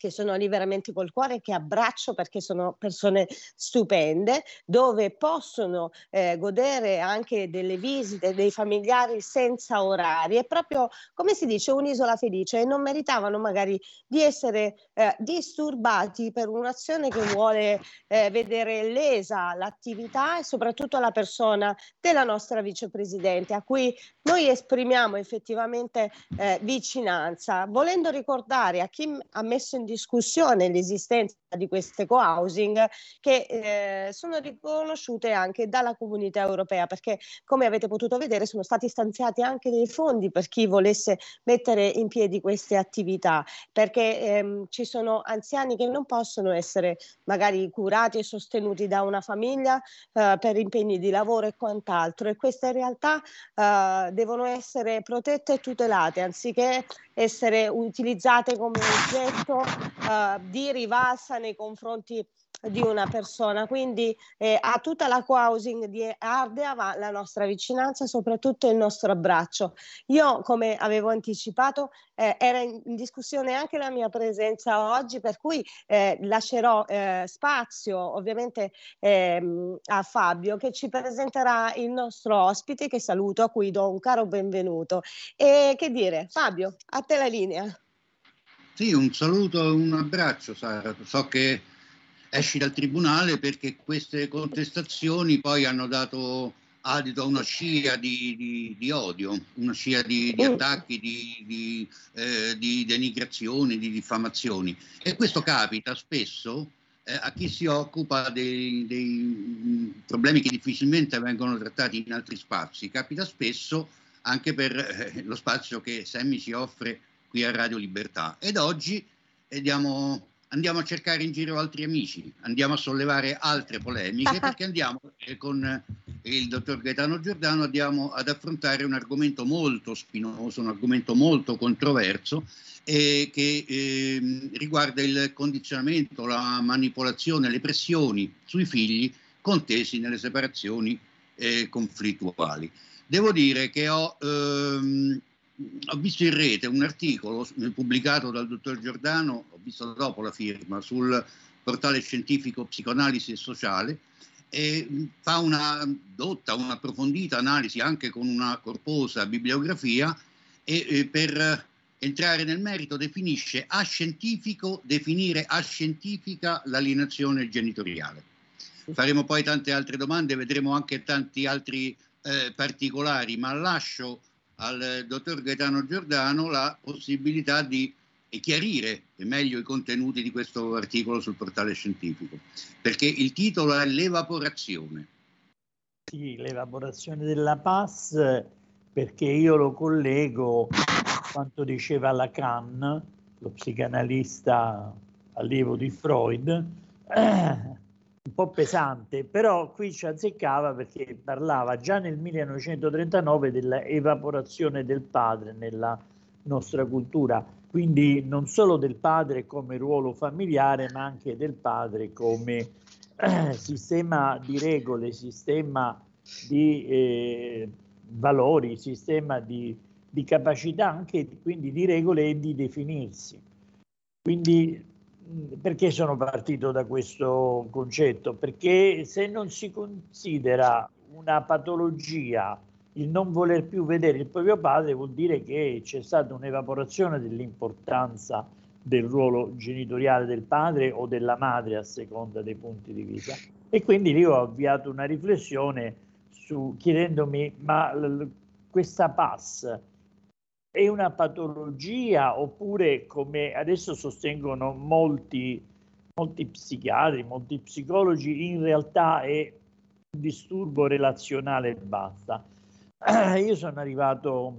che sono lì veramente col cuore, che abbraccio perché sono persone stupende, dove possono eh, godere anche delle visite dei familiari senza orari. È proprio, come si dice, un'isola felice e non meritavano magari di essere eh, disturbati per un'azione che vuole eh, vedere lesa l'attività e soprattutto la persona della nostra vicepresidente, a cui noi esprimiamo effettivamente eh, vicinanza, volendo ricordare a chi ha messo in discussione l'esistenza di queste co-housing che eh, sono riconosciute anche dalla comunità europea perché come avete potuto vedere sono stati stanziati anche dei fondi per chi volesse mettere in piedi queste attività perché ehm, ci sono anziani che non possono essere magari curati e sostenuti da una famiglia eh, per impegni di lavoro e quant'altro. E queste realtà eh, devono essere protette e tutelate anziché essere utilizzate come oggetto eh, di rivalsa nei confronti di una persona. Quindi eh, a tutta la co-housing di Ardea va la nostra vicinanza soprattutto il nostro abbraccio. Io, come avevo anticipato, eh, era in, discussione anche la mia presenza oggi, per cui eh, lascerò eh, spazio ovviamente ehm, a Fabio che ci presenterà il nostro ospite, che saluto, a cui do un caro benvenuto. E che dire, Fabio, a te la linea. Sì, un saluto e un abbraccio, Sara. So che esci dal tribunale perché queste contestazioni poi hanno dato adito a una scia di, di, di odio, una scia di, di attacchi, di, eh, di, denigrazioni, di diffamazioni. E questo capita spesso eh, a chi si occupa dei, dei, problemi che difficilmente vengono trattati in altri spazi. Capita spesso anche per eh, lo spazio che Semmi ci offre qui a Radio Libertà. Ed oggi eh, diamo andiamo a cercare in giro altri amici, andiamo a sollevare altre polemiche perché andiamo eh, con il dottor Gaetano Giordano andiamo ad affrontare un argomento molto spinoso, un argomento molto controverso eh, che eh, riguarda il condizionamento, la manipolazione, le pressioni sui figli contesi nelle separazioni eh, conflittuali. Devo dire che ho ehm, ho visto in rete un articolo pubblicato dal dottor Giordano, ho visto dopo la firma, sul portale scientifico Psicoanalisi e Sociale, e fa una dotta, un'approfondita analisi anche con una corposa bibliografia e, e per entrare nel merito definisce a scientifico, definire a scientifica l'alienazione genitoriale. Faremo poi tante altre domande, vedremo anche tanti altri eh, particolari, ma lascio al dottor Gaetano Giordano la possibilità di chiarire meglio i contenuti di questo articolo sul portale scientifico, perché il titolo è L'evaporazione. Sì, l'evaporazione della PAS, perché io lo collego a quanto diceva Lacan, lo psicanalista allievo di Freud, un po' pesante, però qui ci azzeccava perché parlava già nel 1939 dell'evaporazione del padre nella nostra cultura, quindi non solo del padre come ruolo familiare, ma anche del padre come eh, sistema di regole, sistema di eh, valori, sistema di, di capacità anche quindi di regole e di definirsi. Quindi perché sono partito da questo concetto? Perché se non si considera una patologia il non voler più vedere il proprio padre vuol dire che c'è stata un'evaporazione dell'importanza del ruolo genitoriale del padre o della madre a seconda dei punti di vista. E quindi io ho avviato una riflessione su chiedendomi ma l- questa PAS è una patologia oppure come adesso sostengono molti, molti psichiatri, molti psicologi, in realtà è un disturbo relazionale e basta. Io sono arrivato,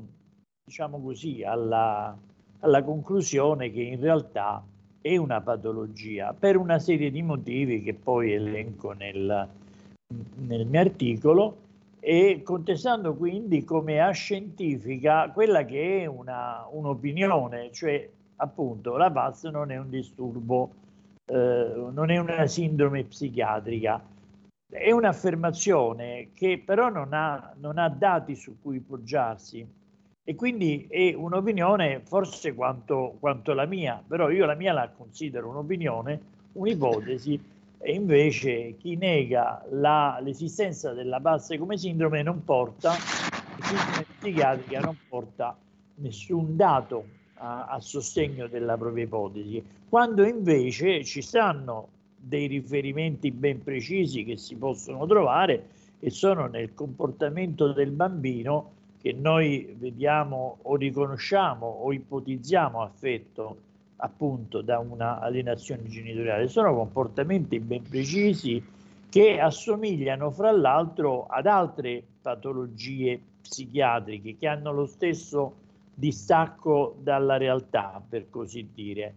diciamo così, alla, alla conclusione che in realtà è una patologia per una serie di motivi che poi elenco nel, nel mio articolo e contestando quindi come ascientifica quella che è una, un'opinione, cioè appunto la PAS non è un disturbo, eh, non è una sindrome psichiatrica, è un'affermazione che però non ha, non ha dati su cui poggiarsi. E quindi è un'opinione forse quanto, quanto la mia, però io la mia la considero un'opinione, un'ipotesi e invece chi nega la, l'esistenza della base come sindrome non porta, sindrome psichiatrica non porta nessun dato a, a, sostegno della propria ipotesi, quando invece ci stanno dei riferimenti ben precisi che si possono trovare e sono nel comportamento del bambino che noi vediamo o riconosciamo o ipotizziamo affetto appunto da una alienazione genitoriale. Sono comportamenti ben precisi che assomigliano fra l'altro ad altre patologie psichiatriche che hanno lo stesso distacco dalla realtà, per così dire.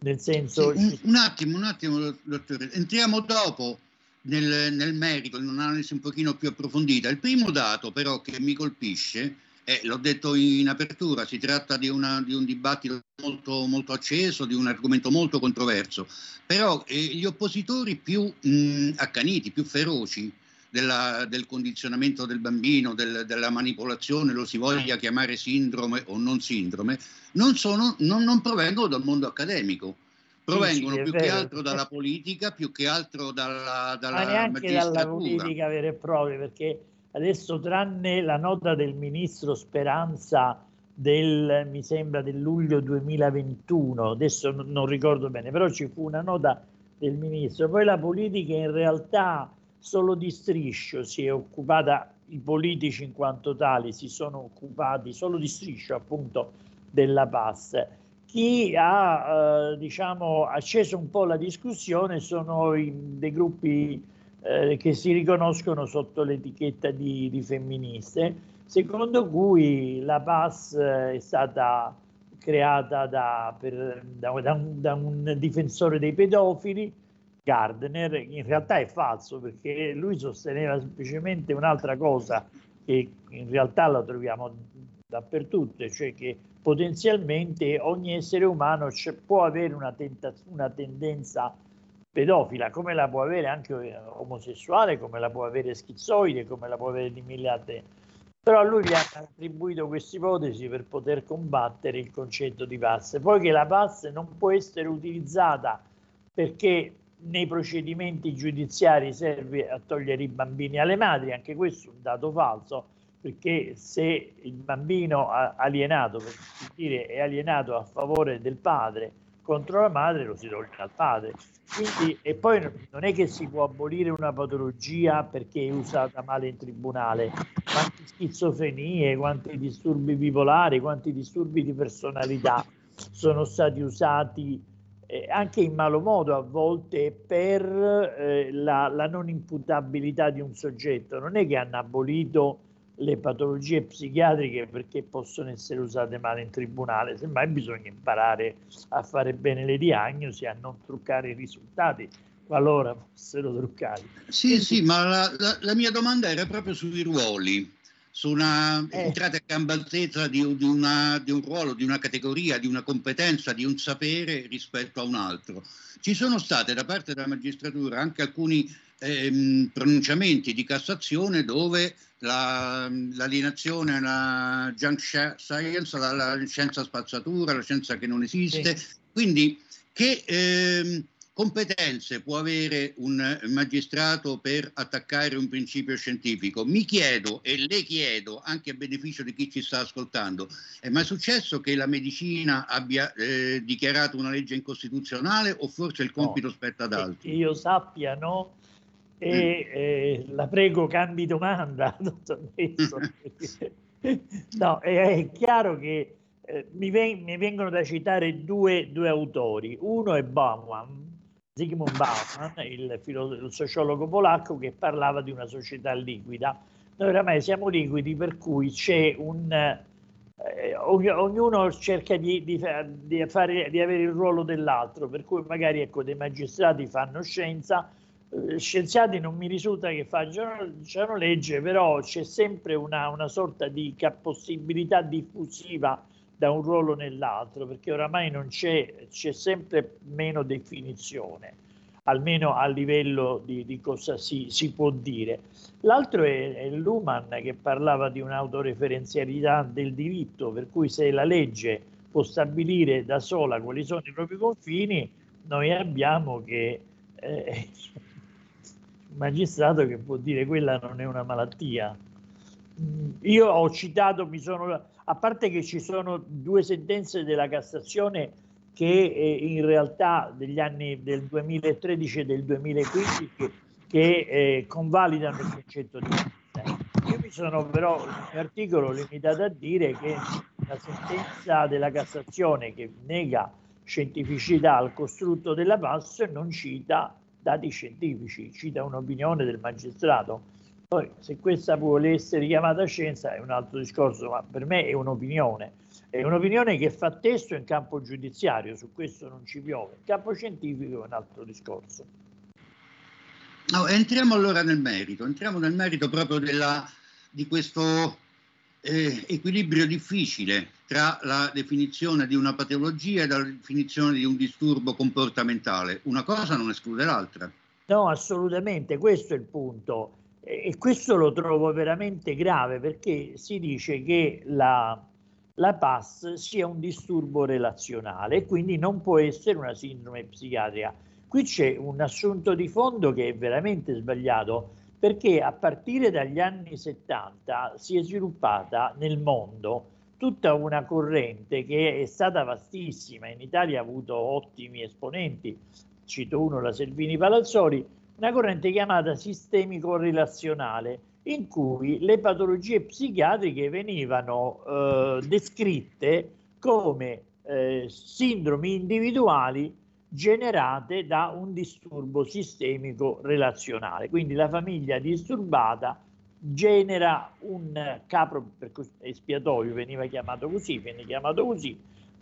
Nel senso... Sì, un, un, attimo, un attimo, dottore. Entriamo dopo nel, nel merito, in un'analisi un pochino più approfondita. Il primo dato però che mi colpisce eh, l'ho detto in apertura, si tratta di, una, di un dibattito molto, molto, acceso, di un argomento molto controverso, però eh, gli oppositori più mh, accaniti, più feroci della, del condizionamento del bambino, del, della manipolazione, lo si voglia chiamare sindrome o non sindrome, non, sono, non, non provengono dal mondo accademico, provengono sì, più vero. che altro dalla politica, più che altro dalla, dalla Ma neanche dalla politica vera e propria, perché adesso tranne la nota del ministro Speranza del, mi sembra, del luglio 2021, adesso non, non ricordo bene, però ci fu una nota del ministro, poi la politica in realtà solo di striscio si è occupata, i politici in quanto tali si sono occupati solo di striscio appunto della PAS. Chi ha eh, diciamo acceso un po' la discussione sono i, dei gruppi eh, che si riconoscono sotto l'etichetta di, di, femministe, secondo cui la PAS è stata creata da, per, da, da, un, da un difensore dei pedofili, Gardner, in realtà è falso perché lui sosteneva semplicemente un'altra cosa che in realtà la troviamo dappertutto, cioè che potenzialmente ogni essere umano può avere una, tenta- una tendenza pedofila, come la può avere anche eh, omosessuale, come la può avere schizoide, come la può avere di mille altre. Però lui gli hanno attribuito questa ipotesi per poter combattere il concetto di PAS. Poi che la PAS non può essere utilizzata perché nei procedimenti giudiziari serve a togliere i bambini alle madri, anche questo è un dato falso, perché se il bambino alienato, per dire, è alienato a favore del padre contro la madre, lo si toglie al padre. Quindi, e poi non è che si può abolire una patologia perché è usata male in tribunale. Quanti schizofrenie, quanti disturbi bipolari, quanti disturbi di personalità sono stati usati eh, anche in malo modo a volte per eh, la, la non imputabilità di un soggetto. Non è che hanno abolito le patologie psichiatriche perché possono essere usate male in tribunale, semmai bisogna imparare a fare bene le diagnosi, a non truccare i risultati qualora fossero truccati. Sì, sì, ma la, la, la mia domanda era proprio sui ruoli, su una eh. entrata a gamba altezza di, di, una, di un ruolo, di una categoria, di una competenza, di un sapere rispetto a un altro. Ci sono state da parte della magistratura anche alcuni ehm, pronunciamenti di Cassazione dove la, l'alienazione alla junk science, la, scienza spazzatura, la scienza che non esiste. Sì. Quindi che ehm, competenze può avere un magistrato per attaccare un principio scientifico? Mi chiedo e le chiedo, anche a beneficio di chi ci sta ascoltando, è mai successo che la medicina abbia eh, dichiarato una legge incostituzionale o forse il compito no. spetta ad altri? Io sappia no, e eh, la prego cambi domanda, no, è, chiaro che eh, mi, ven- mi, vengono da citare due, due, autori. Uno è Bauman, Zygmunt Bauman, il, filo- il sociologo polacco che parlava di una società liquida. Noi oramai siamo liquidi per cui c'è un... Eh, ognuno cerca di, di, di, fare, di avere il ruolo dell'altro, per cui magari ecco, dei magistrati fanno scienza, scienziati non mi risulta che facciano legge, però c'è sempre una, una sorta di possibilità diffusiva da un ruolo nell'altro, perché oramai non c'è, c'è sempre meno definizione. almeno a livello di, di cosa si, si, può dire. L'altro è, è Luhmann che parlava di un'autoreferenzialità del diritto, per cui se la legge può stabilire da sola quali sono i propri confini, noi abbiamo che eh, magistrato che può dire quella non è una malattia. Mm, io ho citato, mi sono, a parte che ci sono due sentenze della Cassazione che eh, in realtà degli anni del 2013 e del 2015 che, che eh, convalidano il concetto di vita. Io mi sono però nel mio articolo limitato a dire che la sentenza della Cassazione che nega scientificità al costrutto della PAS non cita dati scientifici, cita un'opinione del magistrato. Poi se questa può essere chiamata scienza è un altro discorso, ma per me è un'opinione è un'opinione che fa testo in campo giudiziario, su questo non ci piove. In campo scientifico è un altro discorso. No, entriamo allora nel merito, entriamo nel merito proprio della, di questo eh, equilibrio difficile tra la definizione di una patologia e la definizione di un disturbo comportamentale. Una cosa non esclude l'altra. No, assolutamente, questo è il punto. E questo lo trovo veramente grave perché si dice che la, la PAS sia un disturbo relazionale e quindi non può essere una sindrome psichiatrica. Qui c'è un assunto di fondo che è veramente sbagliato perché a partire dagli anni 70 si è sviluppata nel mondo tutta una corrente che è stata vastissima, in Italia ha avuto ottimi esponenti, cito uno la Servini Palazzoli, una corrente chiamata sistemico relazionale in cui le patologie psichiatriche venivano eh, descritte come eh, sindromi individuali generate da un disturbo sistemico relazionale. Quindi la famiglia disturbata genera un capro espiatorio, veniva chiamato così, viene chiamato così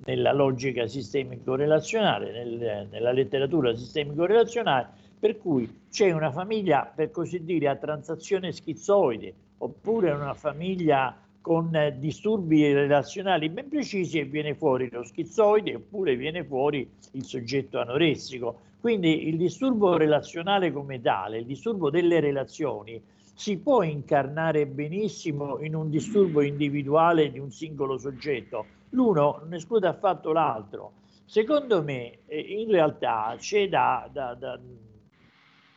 nella logica sistemico-relazionale, nel, nella letteratura sistemico-relazionale, per cui c'è una famiglia, per così dire, a transazione schizoide, oppure una famiglia con eh, disturbi relazionali ben precisi e viene fuori lo schizoide oppure viene fuori il soggetto anoressico. Quindi il disturbo relazionale come tale, il disturbo delle relazioni, si può incarnare benissimo in un disturbo individuale di un singolo soggetto. L'uno non esclude affatto l'altro. Secondo me, eh, in realtà c'è da, da, da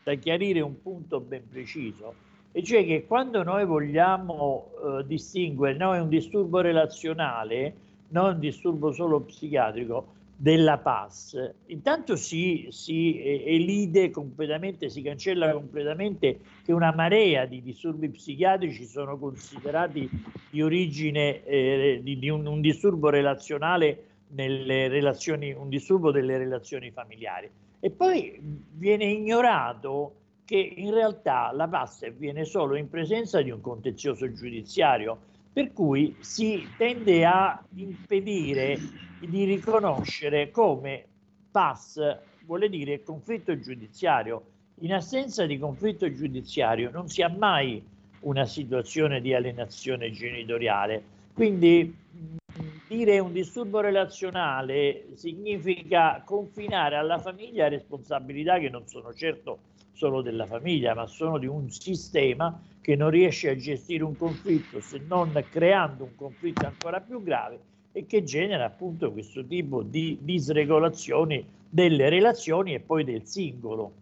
da chiarire un punto ben preciso, e cioè che quando noi vogliamo eh, distinguere, noi un disturbo relazionale, non un disturbo solo psichiatrico, della PAS, intanto si, si elide completamente, si cancella completamente che una marea di disturbi psichiatrici sono considerati di origine eh, di, di un, un disturbo relazionale nelle relazioni, un disturbo delle relazioni familiari. E poi viene ignorato che in realtà la pasta avviene solo in presenza di un contenzioso giudiziario, per cui si tende a impedire di riconoscere come PAS vuole dire conflitto giudiziario. In assenza di conflitto giudiziario non si ha mai una situazione di alienazione genitoriale. Quindi dire un disturbo relazionale significa confinare alla famiglia responsabilità che non sono certo solo della famiglia, ma sono di un sistema che non riesce a gestire un conflitto se non creando un conflitto ancora più grave e che genera appunto questo tipo di disregolazioni delle relazioni e poi del singolo.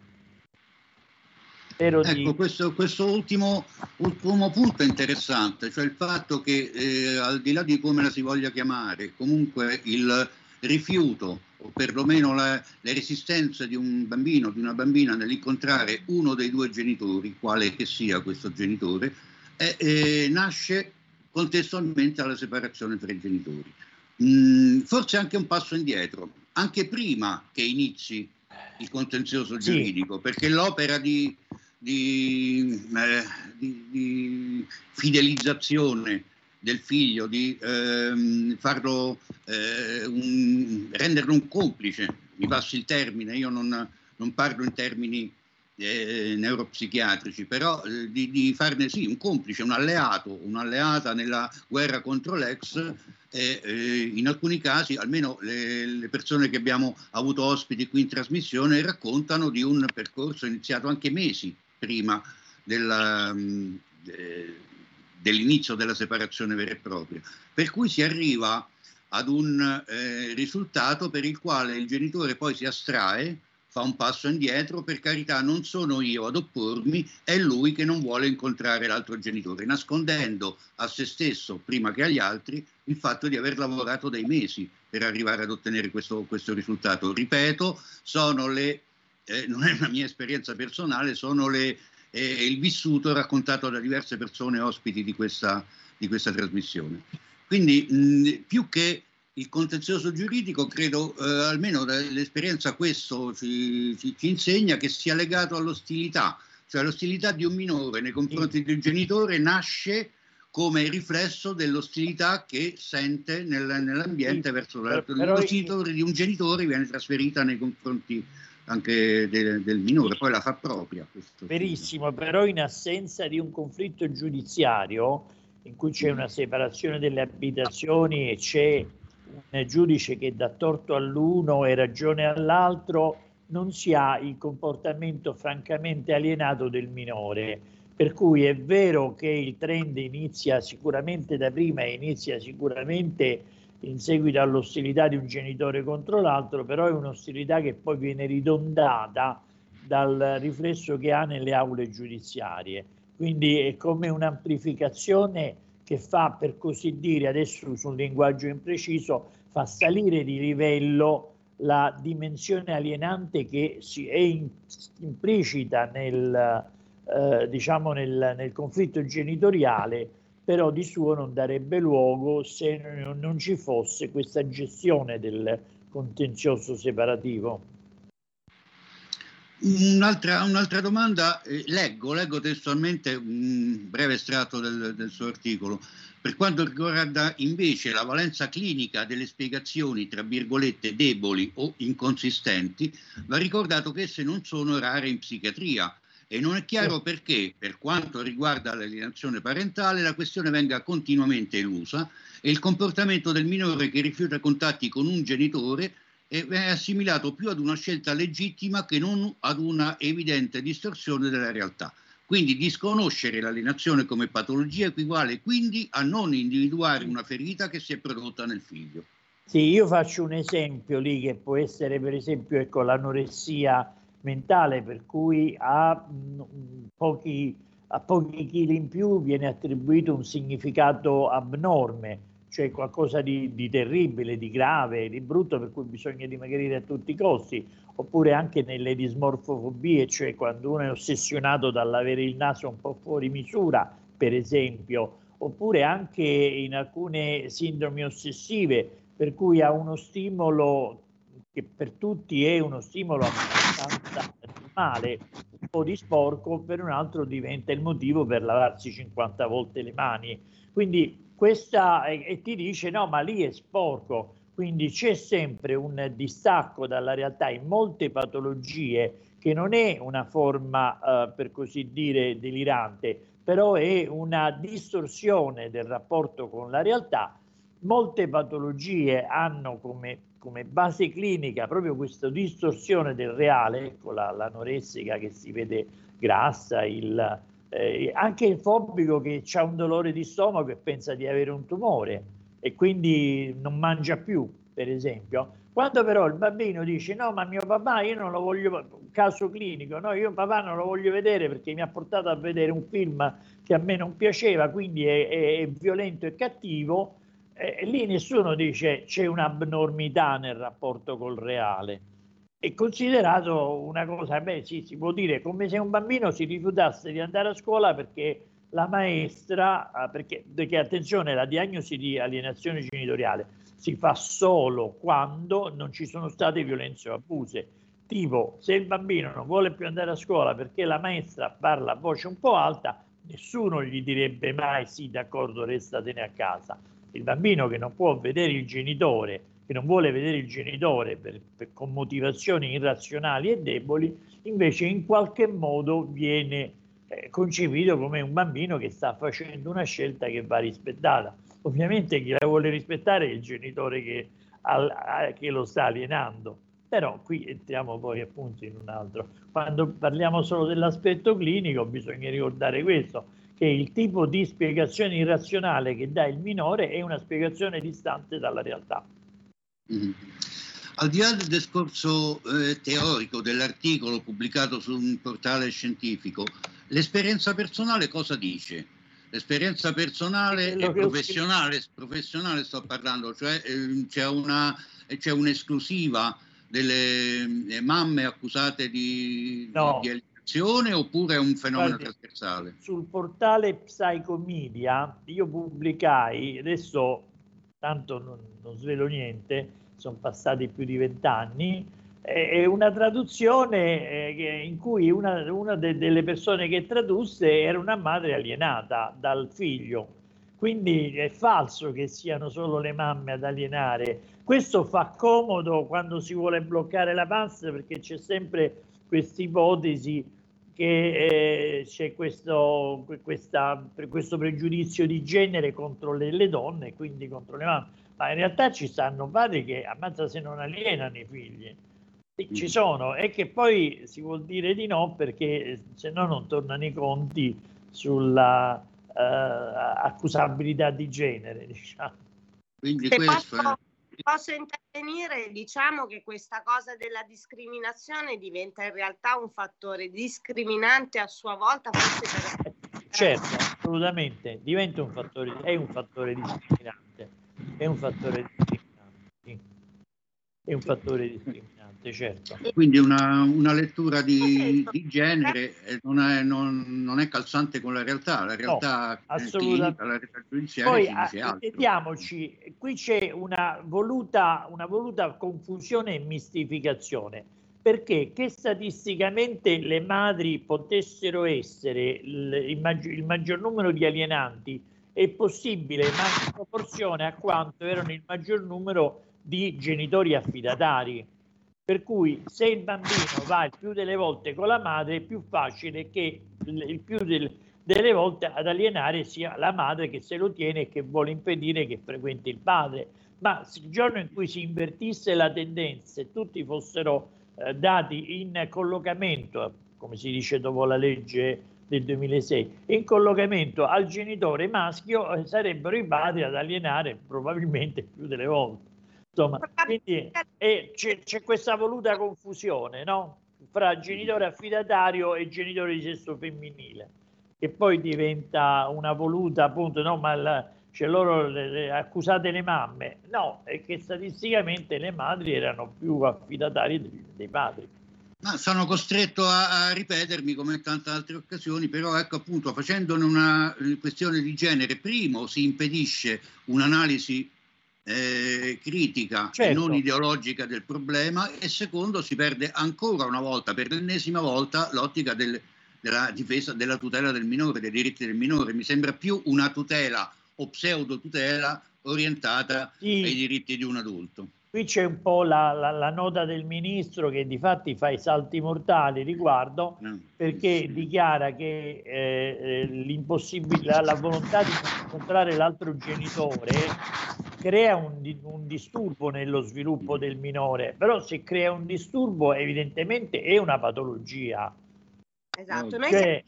Spero ecco, di... questo, questo ultimo, ultimo, punto è interessante, cioè il fatto che eh, al di là di come la si voglia chiamare, comunque il rifiuto o perlomeno la, le resistenze di un bambino, di una bambina nell'incontrare uno dei due genitori, quale che sia questo genitore, è, eh, nasce contestualmente alla separazione tra i genitori. Mm, forse anche un passo indietro, anche prima che inizi il contenzioso giuridico, sì. perché l'opera di, di, eh, di, di fidelizzazione del figlio, di ehm, farlo, eh, un, renderlo un complice, mi passi il termine, io non, non parlo in termini eh, neuropsichiatrici, però eh, di, di, farne sì un complice, un alleato, un'alleata nella guerra contro l'ex, eh, eh, in alcuni casi, almeno le, le, persone che abbiamo avuto ospiti qui in trasmissione, raccontano di un percorso iniziato anche mesi prima della, mm, dell'inizio della separazione vera e propria. Per cui si arriva ad un eh, risultato per il quale il genitore poi si astrae, fa un passo indietro, per carità non sono io ad oppormi, è lui che non vuole incontrare l'altro genitore, nascondendo a se stesso, prima che agli altri, il fatto di aver lavorato dei mesi per arrivare ad ottenere questo, questo risultato. Ripeto, sono le, eh, non è una mia esperienza personale, sono le, eh, il vissuto raccontato da diverse persone ospiti di questa, di questa trasmissione. Quindi mh, più che il contenzioso giuridico, credo, eh, almeno l'esperienza questo ci, ci, ci, insegna, che sia legato all'ostilità, cioè l'ostilità di un minore nei confronti del genitore nasce come riflesso dell'ostilità che sente nel, nell'ambiente verso l'ostilità di un genitore viene trasferita nei confronti anche del, del minore, poi la fa propria. Verissimo, però in assenza di un conflitto giudiziario in cui c'è una separazione delle abitazioni e c'è un giudice che dà torto all'uno e ragione all'altro, non si ha il comportamento francamente alienato del minore. Per cui è vero che il trend inizia sicuramente da prima e inizia sicuramente in seguito all'ostilità di un genitore contro l'altro, però è un'ostilità che poi viene ridondata dal riflesso che ha nelle aule giudiziarie. Quindi è come un'amplificazione che fa, per così dire, adesso su un linguaggio impreciso, fa salire di livello la dimensione alienante che si è implicita nel, eh, diciamo nel, nel conflitto genitoriale, però di suo non darebbe luogo se non ci fosse questa gestione del contenzioso separativo. Un'altra, un'altra domanda, eh, leggo, leggo testualmente un breve estratto del, del suo articolo. Per quanto riguarda invece la valenza clinica delle spiegazioni, tra virgolette, deboli o inconsistenti, va ricordato che esse non sono rare in psichiatria e non è chiaro perché, per quanto riguarda l'alienazione parentale, la questione venga continuamente elusa e il comportamento del minore che rifiuta contatti con un genitore è assimilato più ad una scelta legittima che non ad una evidente distorsione della realtà. Quindi disconoscere l'alienazione come patologia equivale quindi a non individuare una ferita che si è prodotta nel figlio. Sì, io faccio un esempio lì che può essere per esempio ecco, l'anoressia mentale per cui a, mh, mm, pochi, a pochi chili in più viene attribuito un significato abnorme cioè qualcosa di, di, terribile, di grave, di brutto per cui bisogna dimagrire a tutti i costi, oppure anche nelle dismorfofobie, cioè quando uno è ossessionato dall'avere il naso un po' fuori misura, per esempio, oppure anche in alcune sindromi ossessive, per cui ha uno stimolo che per tutti è uno stimolo un po' di sporco, per un altro diventa il motivo per lavarsi 50 volte le mani. Quindi questa e, e ti dice no ma lì è sporco quindi c'è sempre un distacco dalla realtà in molte patologie che non è una forma eh, per così dire delirante però è una distorsione del rapporto con la realtà molte patologie hanno come, come base clinica proprio questa distorsione del reale ecco la, l'anoressica che si vede grassa il, eh, anche il fobico che ha un dolore di stomaco e pensa di avere un tumore e quindi non mangia più, per esempio. Quando però il bambino dice no, ma mio papà io non lo voglio, caso clinico, no, io papà non lo voglio vedere perché mi ha portato a vedere un film che a me non piaceva, quindi è, è, è violento e cattivo, eh, lì nessuno dice c'è un'abnormità nel rapporto col reale è considerato una cosa, beh sì, si può dire come se un bambino si rifiutasse di andare a scuola perché la maestra, ah, perché, perché attenzione, la diagnosi di alienazione genitoriale si fa solo quando non ci sono state violenze o abuse. Tipo, se il bambino non vuole più andare a scuola perché la maestra parla a voce un po' alta, nessuno gli direbbe mai sì, d'accordo, restatene a casa. Il bambino che non può vedere il genitore che non vuole vedere il genitore per, per, con motivazioni irrazionali e deboli, invece in qualche modo viene eh, concepito come un bambino che sta facendo una scelta che va rispettata. Ovviamente chi la vuole rispettare è il genitore che, al, che lo sta alienando. Però qui entriamo poi appunto in un altro. Quando parliamo solo dell'aspetto clinico bisogna ricordare questo, che il tipo di spiegazione irrazionale che dà il minore è una spiegazione distante dalla realtà. Mm. Al di là del discorso eh, teorico dell'articolo pubblicato su un portale scientifico, l'esperienza personale cosa dice? L'esperienza personale e professionale, professionale sto parlando, cioè eh, c'è, una, c'è un'esclusiva delle eh, mamme accusate di, no. di alienazione oppure è un fenomeno Guardi, trasversale? Sul portale Psychomedia io pubblicai, adesso tanto non, non svelo niente, sono passati più di vent'anni, è una traduzione eh, in cui una, una de, delle persone che tradusse era una madre alienata dal figlio. Quindi è falso che siano solo le mamme ad alienare. Questo fa comodo quando si vuole bloccare la pasta perché c'è sempre questa ipotesi che eh, c'è questo, questa, questo pregiudizio di genere contro le, le donne, quindi contro le mamme ma in realtà ci stanno padri che ammazza se non alienano i figli. Ci mm. sono, e che poi si vuol dire di no perché se no non tornano i conti sulla uh, accusabilità di genere. Diciamo. Quindi se questo posso, posso intervenire, diciamo che questa cosa della discriminazione diventa in realtà un fattore discriminante a sua volta, forse per... Certo, assolutamente, diventa un fattore, è un fattore discriminante è un fattore discriminante. È un fattore discriminante, certo. Quindi una, una lettura di, di genere non è, non, non è, calzante con la realtà, la realtà no, clinica, la realtà giudiziaria Poi, si dice Vediamoci, qui c'è una voluta, una voluta confusione e mistificazione perché che statisticamente le madri potessero essere il, il, maggior, il maggior numero di alienanti è possibile, ma in proporzione a quanto erano il maggior numero di genitori affidatari. Per cui se il bambino va il più delle volte con la madre, è più facile che il più del, delle volte ad alienare sia la madre che se lo tiene e che vuole impedire che frequenti il padre. Ma il giorno in cui si invertisse la tendenza e tutti fossero eh, dati in collocamento, come si dice dopo la legge del 2006, in collocamento al genitore maschio eh, sarebbero i padri ad alienare probabilmente più delle volte. Insomma, quindi eh, c'è, c'è, questa voluta confusione no? fra genitore affidatario e genitore di sesso femminile, che poi diventa una voluta appunto, no, ma la, cioè loro le, le, accusate le mamme, no, è che statisticamente le madri erano più affidatarie dei, dei padri. Ma sono costretto a, a, ripetermi come in tante altre occasioni, però ecco appunto facendone una eh, questione di genere, primo si impedisce un'analisi eh, critica certo. e non ideologica del problema e secondo si perde ancora una volta, per l'ennesima volta, l'ottica del, della difesa, della tutela del minore, dei diritti del minore. Mi sembra più una tutela o pseudo tutela orientata sì. ai diritti di un adulto. Qui c'è un po' la, la, la, nota del ministro che di fatti fa i salti mortali riguardo mm. perché dichiara che eh, l'impossibilità, la volontà di incontrare l'altro genitore crea un, un, disturbo nello sviluppo del minore, però se crea un disturbo evidentemente è una patologia. Esatto, noi cioè,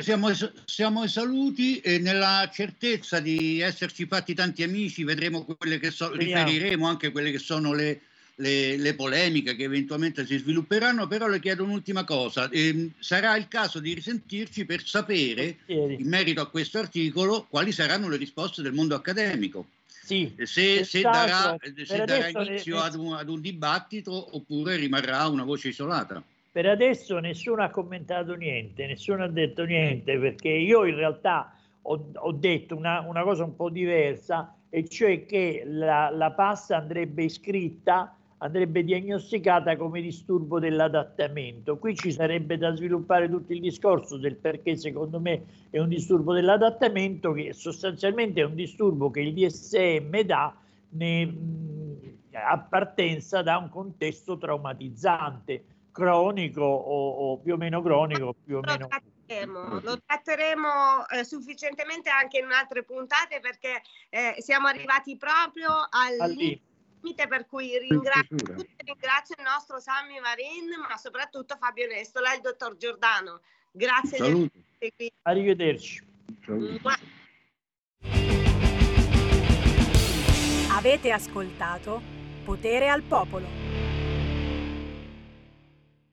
siamo siamo, siamo saluti e nella certezza di esserci fatti tanti amici vedremo quelle che so, riferiremo anche quelle che sono le, le, le, polemiche che eventualmente si svilupperanno, però le chiedo un'ultima cosa. Eh, sarà il caso di risentirci per sapere, in merito a questo articolo, quali saranno le risposte del mondo accademico. Sì, se, se darà, se darà inizio ne... ad, un, ad un dibattito oppure rimarrà una voce isolata. Per adesso nessuno ha commentato niente, nessuno ha detto niente, perché io in realtà ho, ho detto una, una, cosa un po' diversa, e cioè che la, la pasta andrebbe iscritta, andrebbe diagnosticata come disturbo dell'adattamento. Qui ci sarebbe da sviluppare tutto il discorso del perché secondo me è un disturbo dell'adattamento, che sostanzialmente è un disturbo che il DSM dà ne, a partenza da un contesto traumatizzante cronico o, o più o meno cronico, più o meno tratteremo, lo tratteremo eh, sufficientemente anche in altre puntate perché eh, siamo arrivati proprio al limite per cui ringrazio, ringrazio il nostro Sammy Marin ma soprattutto Fabio Nestola e il dottor Giordano. Grazie di essere qui. Arrivederci. Avete ascoltato Potere al Popolo.